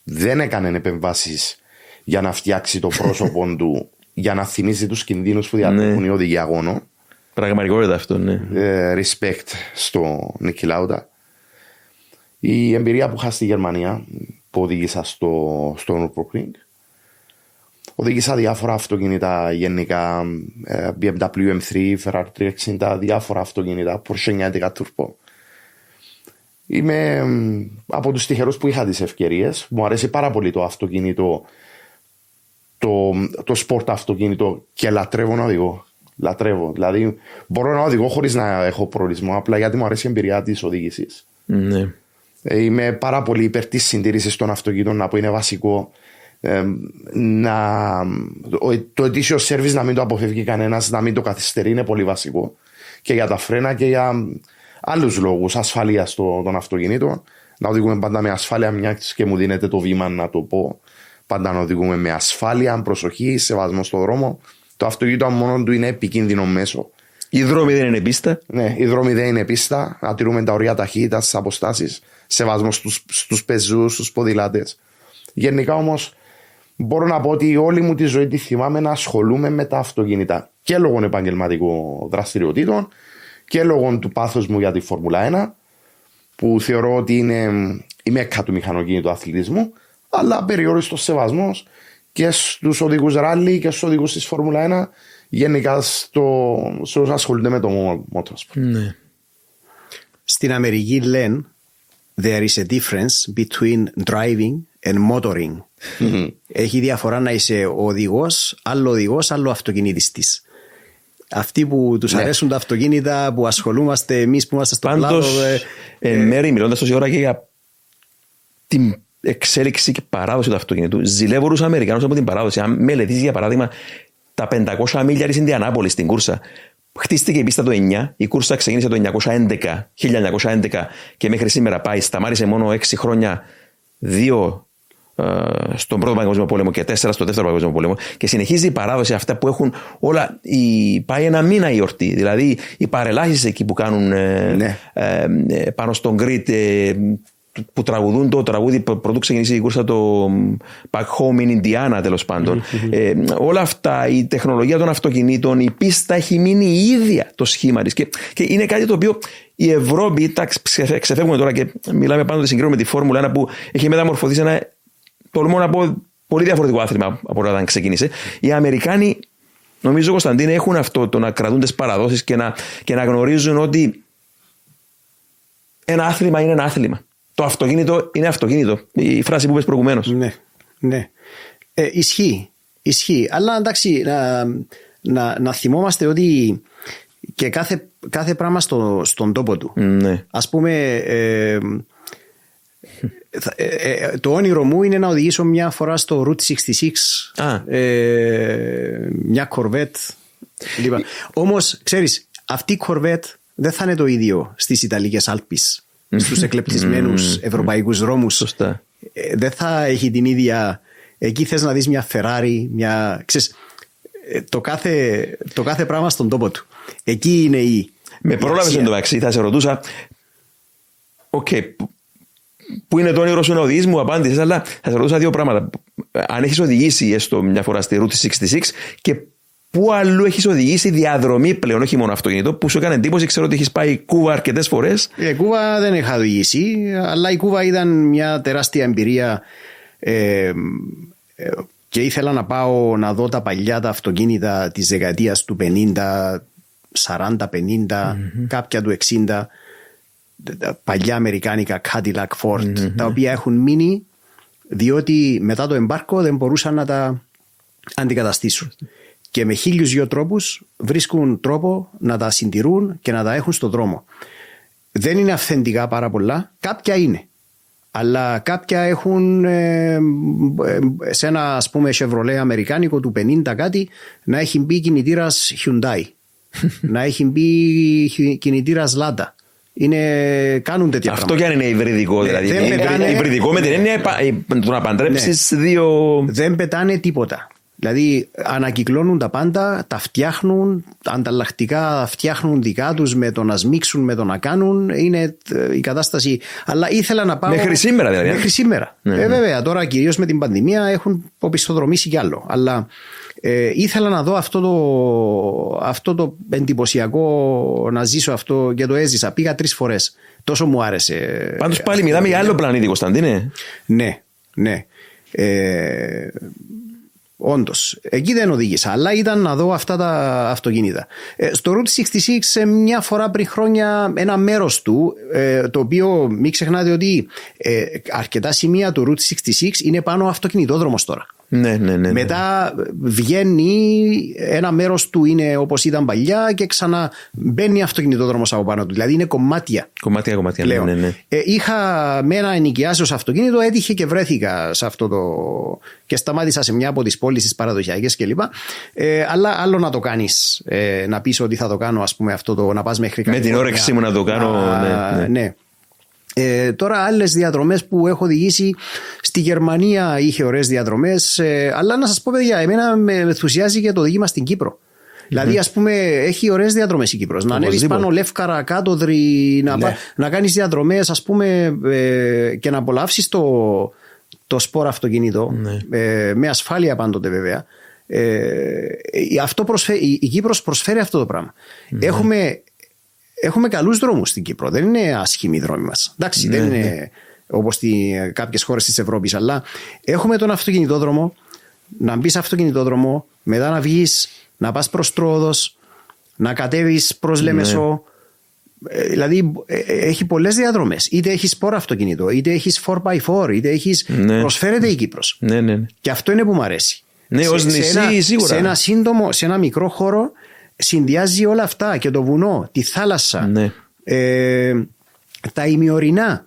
δεν έκανε επεμβάσεις για να φτιάξει το πρόσωπο του για να θυμίζει τους κινδύνους που διατρέχουν ναι. οι οδηγοί αγώνων. Πραγματικότητα αυτό, ναι. Ε, respect στο Νίκη Λάουτα. Η εμπειρία που είχα στη Γερμανία που οδήγησα στο, στο Nürburgring. Οδήγησα διάφορα αυτοκίνητα γενικά, ε, BMW M3, Ferrari 360, διάφορα αυτοκίνητα, Porsche 911 Turbo. Είμαι από τους τυχερούς που είχα τις ευκαιρίες. Μου αρέσει πάρα πολύ το αυτοκίνητο το, το sport αυτοκίνητο και λατρεύω να οδηγώ. Λατρεύω. Δηλαδή, μπορώ να οδηγώ χωρίς να έχω προορισμό, απλά γιατί μου αρέσει η εμπειρία της οδήγησης. Ναι. Ε, είμαι πάρα πολύ υπέρ της συντήρησης των αυτοκίνητων, να πω είναι βασικό. Ε, να, το ετήσιο σερβις να μην το αποφεύγει κανένας, να μην το καθυστερεί, είναι πολύ βασικό. Και για τα φρένα και για άλλους λόγους ασφαλείας των αυτοκινήτων. Να οδηγούμε πάντα με ασφάλεια, μιας και μου δίνεται το βήμα να το πω πάντα να οδηγούμε με ασφάλεια, προσοχή, σεβασμό στον δρόμο. Το αυτοκίνητο μόνο του είναι επικίνδυνο μέσο. Οι δρόμοι δεν είναι πίστα. Ναι, οι δρόμοι δεν είναι πίστα. Να τηρούμε τα ωριά ταχύτητα, τι αποστάσεις, σεβασμό στους πεζούς, στους ποδηλάτες. Γενικά όμως, μπορώ να πω ότι όλη μου τη ζωή τη θυμάμαι να ασχολούμαι με τα αυτοκίνητα και λόγω επαγγελματικών δραστηριοτήτων και λόγω του πάθους μου για τη Φόρμουλα 1, που θεωρώ ότι είναι η μέκα του μηχανοκίνητου αθλητισμού αλλά περιόριστος σεβασμός και στους οδηγούς ράλι και στους οδηγούς της Φόρμουλα 1, γενικά στο, σε όσους ασχολούνται με το motorsport. Ναι. Στην Αμερική λένε there is a difference between driving and motoring. Έχει διαφορά να είσαι οδηγός, άλλο οδηγός, άλλο αυτοκινητιστής. Αυτοί που τους ναι. αρέσουν τα αυτοκίνητα, που ασχολούμαστε εμείς που είμαστε στο Πάντως, κλάδο. Ε, εν μέρη, μιλώντας τόση ώρα και για την εξέλιξη και παράδοση του αυτοκίνητου. Ζηλεύω τους Αμερικανού από την παράδοση. Αν μελετήσεις για παράδειγμα τα 500 μίλια της Ινδιανάπολης στην κούρσα, χτίστηκε η πίστα το 9, η κούρσα ξεκίνησε το 1911, 1911 και μέχρι σήμερα πάει, σταμάτησε μόνο 6 χρόνια, 2 ε, στον πρώτο παγκόσμιο πόλεμο και 4 στο δεύτερο παγκόσμιο πόλεμο και συνεχίζει η παράδοση αυτά που έχουν όλα. Η, πάει ένα μήνα η εορτή. Δηλαδή οι παρελάσεις εκεί που κάνουν ε, ναι. ε, ε, πάνω στον Κρήτ που τραγουδούν το τραγούδι πρωτού ξεκινήσει η κούρσα το Back Home in Indiana τέλος πάντων. ε, όλα αυτά, η τεχνολογία των αυτοκινήτων, η πίστα έχει μείνει η ίδια το σχήμα της. Και, και είναι κάτι το οποίο η Ευρώπη, τα ξεφεύγουμε τώρα και μιλάμε πάντοτε συγκρίνουμε με τη Φόρμουλα 1 που έχει μεταμορφωθεί σε ένα, τολμώ να πω, πολύ διαφορετικό άθλημα από όταν ξεκίνησε. Οι Αμερικάνοι, νομίζω Κωνσταντίνε, έχουν αυτό το να κρατούν τις παραδόσεις και να, και να γνωρίζουν ότι ένα άθλημα είναι ένα άθλημα. Το αυτοκίνητο είναι αυτοκίνητο. Η φράση που είπες προηγουμένως. Ναι, ναι. Ε, ισχύει. Ισχύει. Αλλά εντάξει, να, να, να θυμόμαστε ότι και κάθε, κάθε πράγμα στο, στον τόπο του. Ναι. Ας πούμε, ε, ε, ε, το όνειρο μου είναι να οδηγήσω μια φορά στο Route 66 Α. ε, μια κορβέτ. Λοιπόν, όμως, ξέρεις, αυτή η κορβέτ δεν θα είναι το ίδιο στις Ιταλικές Άλπεις, στους εκλεπτισμένους ευρωπαϊκούς δρόμους. Σωστά. Ε, δεν θα έχει την ίδια... Εκεί θες να δεις μια Ferrari, μια... Ξέρεις, ε, το, κάθε, το κάθε πράγμα στον τόπο του. Εκεί είναι η... Με πρόλαβες η αξία. εντωμεταξύ, θα σε ρωτούσα. Οκ, που- πού είναι το όνειρο σου να οδηγείς, μου απάντησες, αλλά θα σε ρωτούσα δύο πράγματα. Αν έχεις οδηγήσει έστω μια φορά στη Route 66 και πού αλλού έχεις οδηγήσει διαδρομή πλέον, όχι μόνο αυτοκίνητο, που σου έκανε εντύπωση, ξέρω ότι έχεις πάει Κούβα αρκετές φορές. Ε, Κούβα δεν είχα οδηγήσει, αλλά η Κούβα ήταν μια τεράστια εμπειρία ε, ε, και ήθελα να πάω να δω τα παλιά τα αυτοκίνητα της δεκαετίας του 50, 40, 50, κάποια του 60, τα παλιά αμερικάνικα Cadillac Ford, τα οποία έχουν μείνει διότι μετά το εμπάρκο δεν μπορούσαν να τα αντικαταστήσουν. Και με χίλιους δυο τρόπους βρίσκουν τρόπο να τα συντηρούν και να τα έχουν στον δρόμο. Δεν είναι αυθεντικά πάρα πολλά, κάποια είναι. Αλλά κάποια έχουν ε, ε, σε ένα ας πούμε Chevrolet αμερικάνικο του 50 κάτι να έχει μπει κινητήρας Hyundai. να έχει μπει κινητήρας Lada. Είναι, κάνουν τέτοια Αυτό πράγματα. κι αν είναι υβριδικό, Ναι, δηλαδή. δεν Είναι πετάνε- Υβριδικό με την έννοια επα- ε, το να παντρέψεις δύο. δεν πετάνε τίποτα. Δηλαδή ανακυκλώνουν τα πάντα, τα φτιάχνουν, ανταλλακτικά φτιάχνουν δικά τους με το να σμίξουν, με το να κάνουν. Είναι ε, η κατάσταση. Αλλά ήθελα να πάω. Μέχρι σήμερα δηλαδή. Μέχρι σήμερα. Ναι, ε, βέβαια, τώρα κυρίως με την πανδημία έχουν οπισθοδρομήσει κι άλλο. Αλλά ε, ήθελα να δω αυτό το, αυτό το εντυπωσιακό να ζήσω αυτό και το έζησα. Πήγα τρεις φορές. Τόσο μου άρεσε. Πάντως πάλι μιλάμε για άλλο πλανήτη, Κωνσταντίνε. Ναι, ναι. Ε, Όντως. Εκεί δεν οδήγησα, αλλά ήταν να δω αυτά τα αυτοκίνητα. Ε, στο Route 66, ε, μια φορά πριν χρόνια, ένα μέρος του, ε, το οποίο μην ξεχνάτε ότι ε, αρκετά σημεία του Route 66 είναι πάνω αυτοκινητόδρομος τώρα. Ναι, ναι, ναι. ναι. Μετά βγαίνει, ένα μέρος του είναι όπως ήταν παλιά και ξανά μπαίνει αυτοκινητόδρομος από πάνω του. Δηλαδή είναι κομμάτια Κομμάτια, κομμάτια. Ναι, πλέον. ναι, ναι. Ε, είχα με ένα ενοικιάσεω αυτοκίνητο, έτυχε και βρέθηκα σε αυτό το. και σταμάτησα σε μια από τις πόλεις τι παραδοσιακέ κλπ. Ε, αλλά άλλο να το κάνεις, ε, να πεις ότι θα το κάνω, ας πούμε, αυτό το να πας μέχρι Με την Καλιφόρνια, όρεξή μου να το κάνω, να- ναι, ναι. Ε, τώρα άλλες διαδρομές που έχω οδηγήσει στη Γερμανία είχε ωραίες διαδρομές. Ε, αλλά να σας πω, παιδιά, εμένα με ενθουσιάζει και το οδήγημα στην Κύπρο. Δηλαδή, ας πούμε, έχει ωραίες διαδρομές η Κύπρος. Να ανέβεις Οπωσδήποτε. πάνω Λεύκαρα, Κάτοδρη, να, Ναι. πα- να κάνεις διαδρομές, ας πούμε, ε, και να απολαύσεις το, το σπορ αυτοκίνητο. Ε, με ασφάλεια πάντοτε, βέβαια. Ε, αυτό προσφέρει, η, η Κύπρος προσφέρει αυτό το πράγμα. Έχουμε, έχουμε καλούς δρόμους στην Κύπρο. Δεν είναι άσχημοι οι δρόμοι μας. Εντάξει, δεν είναι όπως κάποιε κάποιες χώρες της Ευρώπης, αλλά έχουμε τον αυτοκινητόδρομο, να μπεις σε αυτοκινητόδρομο, μετά να βγεις, να πας προς Τρόδος, να κατέβεις προς Λεμεσό. Ε, Δηλαδή ε, ε, έχει πολλές διαδρομές. Είτε έχεις σπορ αυτοκίνητο, είτε έχεις 4x4, είτε έχεις... Ναι. Προσφέρεται η Κύπρος. Ναι, ναι, ναι. Και αυτό είναι που μου αρέσει. Ναι, ως νησί, ένα, σίγουρα. Σε ένα σύντομο, σε ένα μικρό χώρο συνδυάζει όλα αυτά και το βουνό, τη θάλασσα, Ναι. ε, τα ημιορεινά,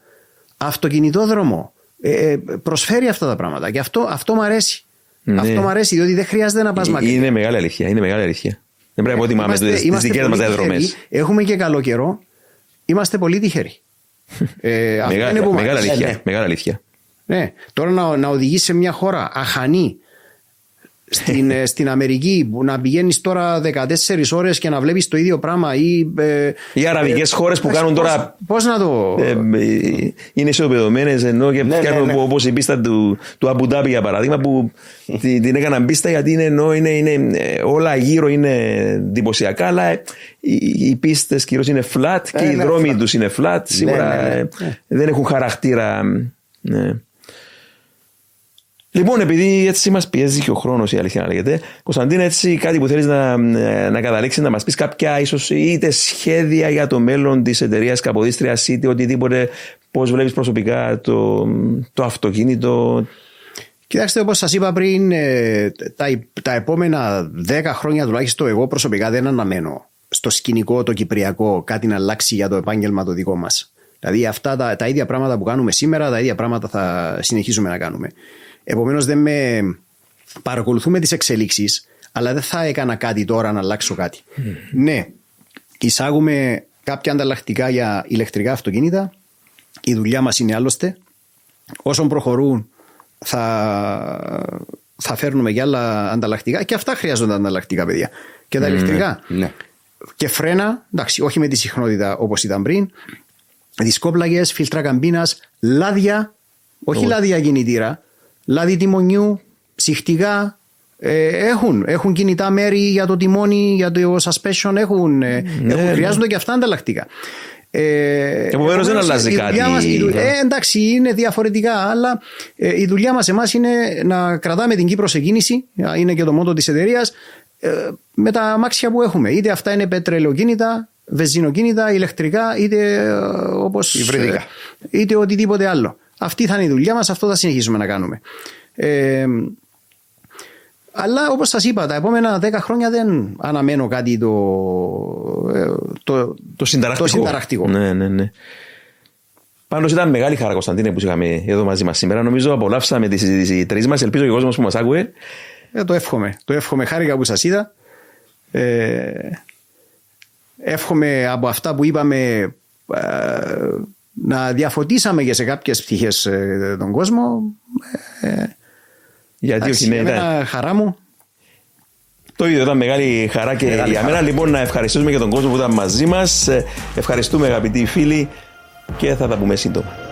αυτοκινητόδρομο. Ε, ε, προσφέρει αυτά τα πράγματα και αυτό, αυτό μου αρέσει. Ναι. Αυτό μου αρέσει διότι δεν χρειάζεται να πας μακριά. Είναι μεγάλη αλήθεια. Είναι μεγάλη αλήθεια. Δεν πρέπει να υποτιμάμε Είμαστε- τις είμαστε δικές μας πολύ διαδρομές. τυχεροί. Έχουμε και καλό καιρό. Είμαστε πολύ τυχεροί. ε, αυτό είναι Μεγάλη, που μου μεγάλη αρέσει. αλήθεια. Ναι. Μεγάλη αλήθεια. Ναι. Τώρα να, να οδηγείς σε μια χώρα αχανή στην, ε, στην Αμερική που να πηγαίνεις τώρα 14 ώρες και να βλέπεις το ίδιο πράγμα ή. Ε, Οι αραβικές χώρες που κάνουν τώρα- Πώ να το. Ε, ε, είναι ισοπεδωμένες ενώ και Ναι, φτιάχνουν ναι, ναι. όπως η πίστα του, του Αμπουντάμπη για παράδειγμα που την, την έκαναν πίστα γιατί είναι, ενώ είναι, είναι, ε, όλα γύρω είναι εντυπωσιακά αλλά ε, οι, οι πίστες κυρίως είναι flat και Ε, οι ναι, δρόμοι flat. τους είναι flat. Σίγουρα ναι, ναι, ε, δεν έχουν χαρακτήρα. Ναι. Λοιπόν, επειδή έτσι μας πιέζει και ο χρόνος, η αλήθεια να λέγεται, Κωνσταντίνα, έτσι κάτι που θέλεις να, να καταλήξεις, να μας πεις κάποια ίσως είτε σχέδια για το μέλλον της εταιρείας Καποδίστρια, είτε οτιδήποτε, πώς βλέπεις προσωπικά το, το αυτοκίνητο; Κοιτάξτε, όπως σας είπα πριν, ε, τα, τα επόμενα 10 χρόνια τουλάχιστον εγώ προσωπικά δεν αναμένω στο σκηνικό το κυπριακό κάτι να αλλάξει για το επάγγελμα το δικό μας. Δηλαδή αυτά τα, τα ίδια πράγματα που κάνουμε σήμερα, τα ίδια πράγματα θα συνεχίσουμε να κάνουμε. Επομένως δεν με παρακολουθούμε τις εξελίξεις, αλλά δεν θα έκανα κάτι τώρα να αλλάξω κάτι. Ναι, εισάγουμε κάποια ανταλλακτικά για ηλεκτρικά αυτοκίνητα. Η δουλειά μας είναι άλλωστε. Όσον προχωρούν θα, θα φέρνουμε για άλλα ανταλλακτικά και αυτά χρειάζονται ανταλλακτικά παιδιά. Και τα ηλεκτρικά. Ναι. Και φρένα, εντάξει, όχι με τη συχνότητα όπως ήταν πριν. Δισκόπλαγες, φίλτρα καμπίνας, λάδια, όχι λάδια κινητήρα, λάδι τιμονιού, ψυχτικά. Ε, έχουν, έχουν κινητά μέρη για το τιμόνι, για το suspension, έχουν, ε, Ναι, έχουν ναι. χρειάζονται και αυτά ανταλλακτικά. Ε, Επομένως, δεν αλλάζει η δουλειά κάτι. μας- η δου- ε, εντάξει, είναι διαφορετικά, αλλά ε, η δουλειά μας εμάς είναι να κρατάμε την Κύπρο σε κίνηση. Είναι και το μότο της εταιρείας. Ε, με τα αμάξια που έχουμε. Είτε αυτά είναι πετρελαιοκίνητα, βεζινοκίνητα, ηλεκτρικά, είτε ε, όπως, Υβριδικά. ε, είτε οτιδήποτε άλλο. Αυτή θα είναι η δουλειά μας, αυτό θα συνεχίσουμε να κάνουμε. Ε, αλλά όπως σας είπα, τα επόμενα 10 χρόνια δεν αναμένω κάτι το, ε, το, Το συνταρακτικό. Το συνταρακτικό. Ναι, ναι, ναι. Πάντως ήταν μεγάλη χαρά, Κωνσταντίνε, που είχαμε εδώ μαζί μας σήμερα. Νομίζω απολαύσαμε τη συζήτηση οι τρεις μας. Ελπίζω και ο κόσμος που μας άκουε. Ε, το εύχομαι. Το εύχομαι. Χάρηκα που σας είδα. Ε, εύχομαι από αυτά που είπαμε ε, να διαφωτίσαμε και σε κάποιες πτυχές ε, τον κόσμο. Ε, Γιατί εντάξει, όχι, ναι, για ήταν. μένα χαρά μου. Το ίδιο ήταν μεγάλη χαρά και Μεγάλη για χαρά. μένα. Λοιπόν, να ευχαριστήσουμε και τον κόσμο που ήταν μαζί μας. Ευχαριστούμε, αγαπητοί φίλοι, και θα τα πούμε σύντομα.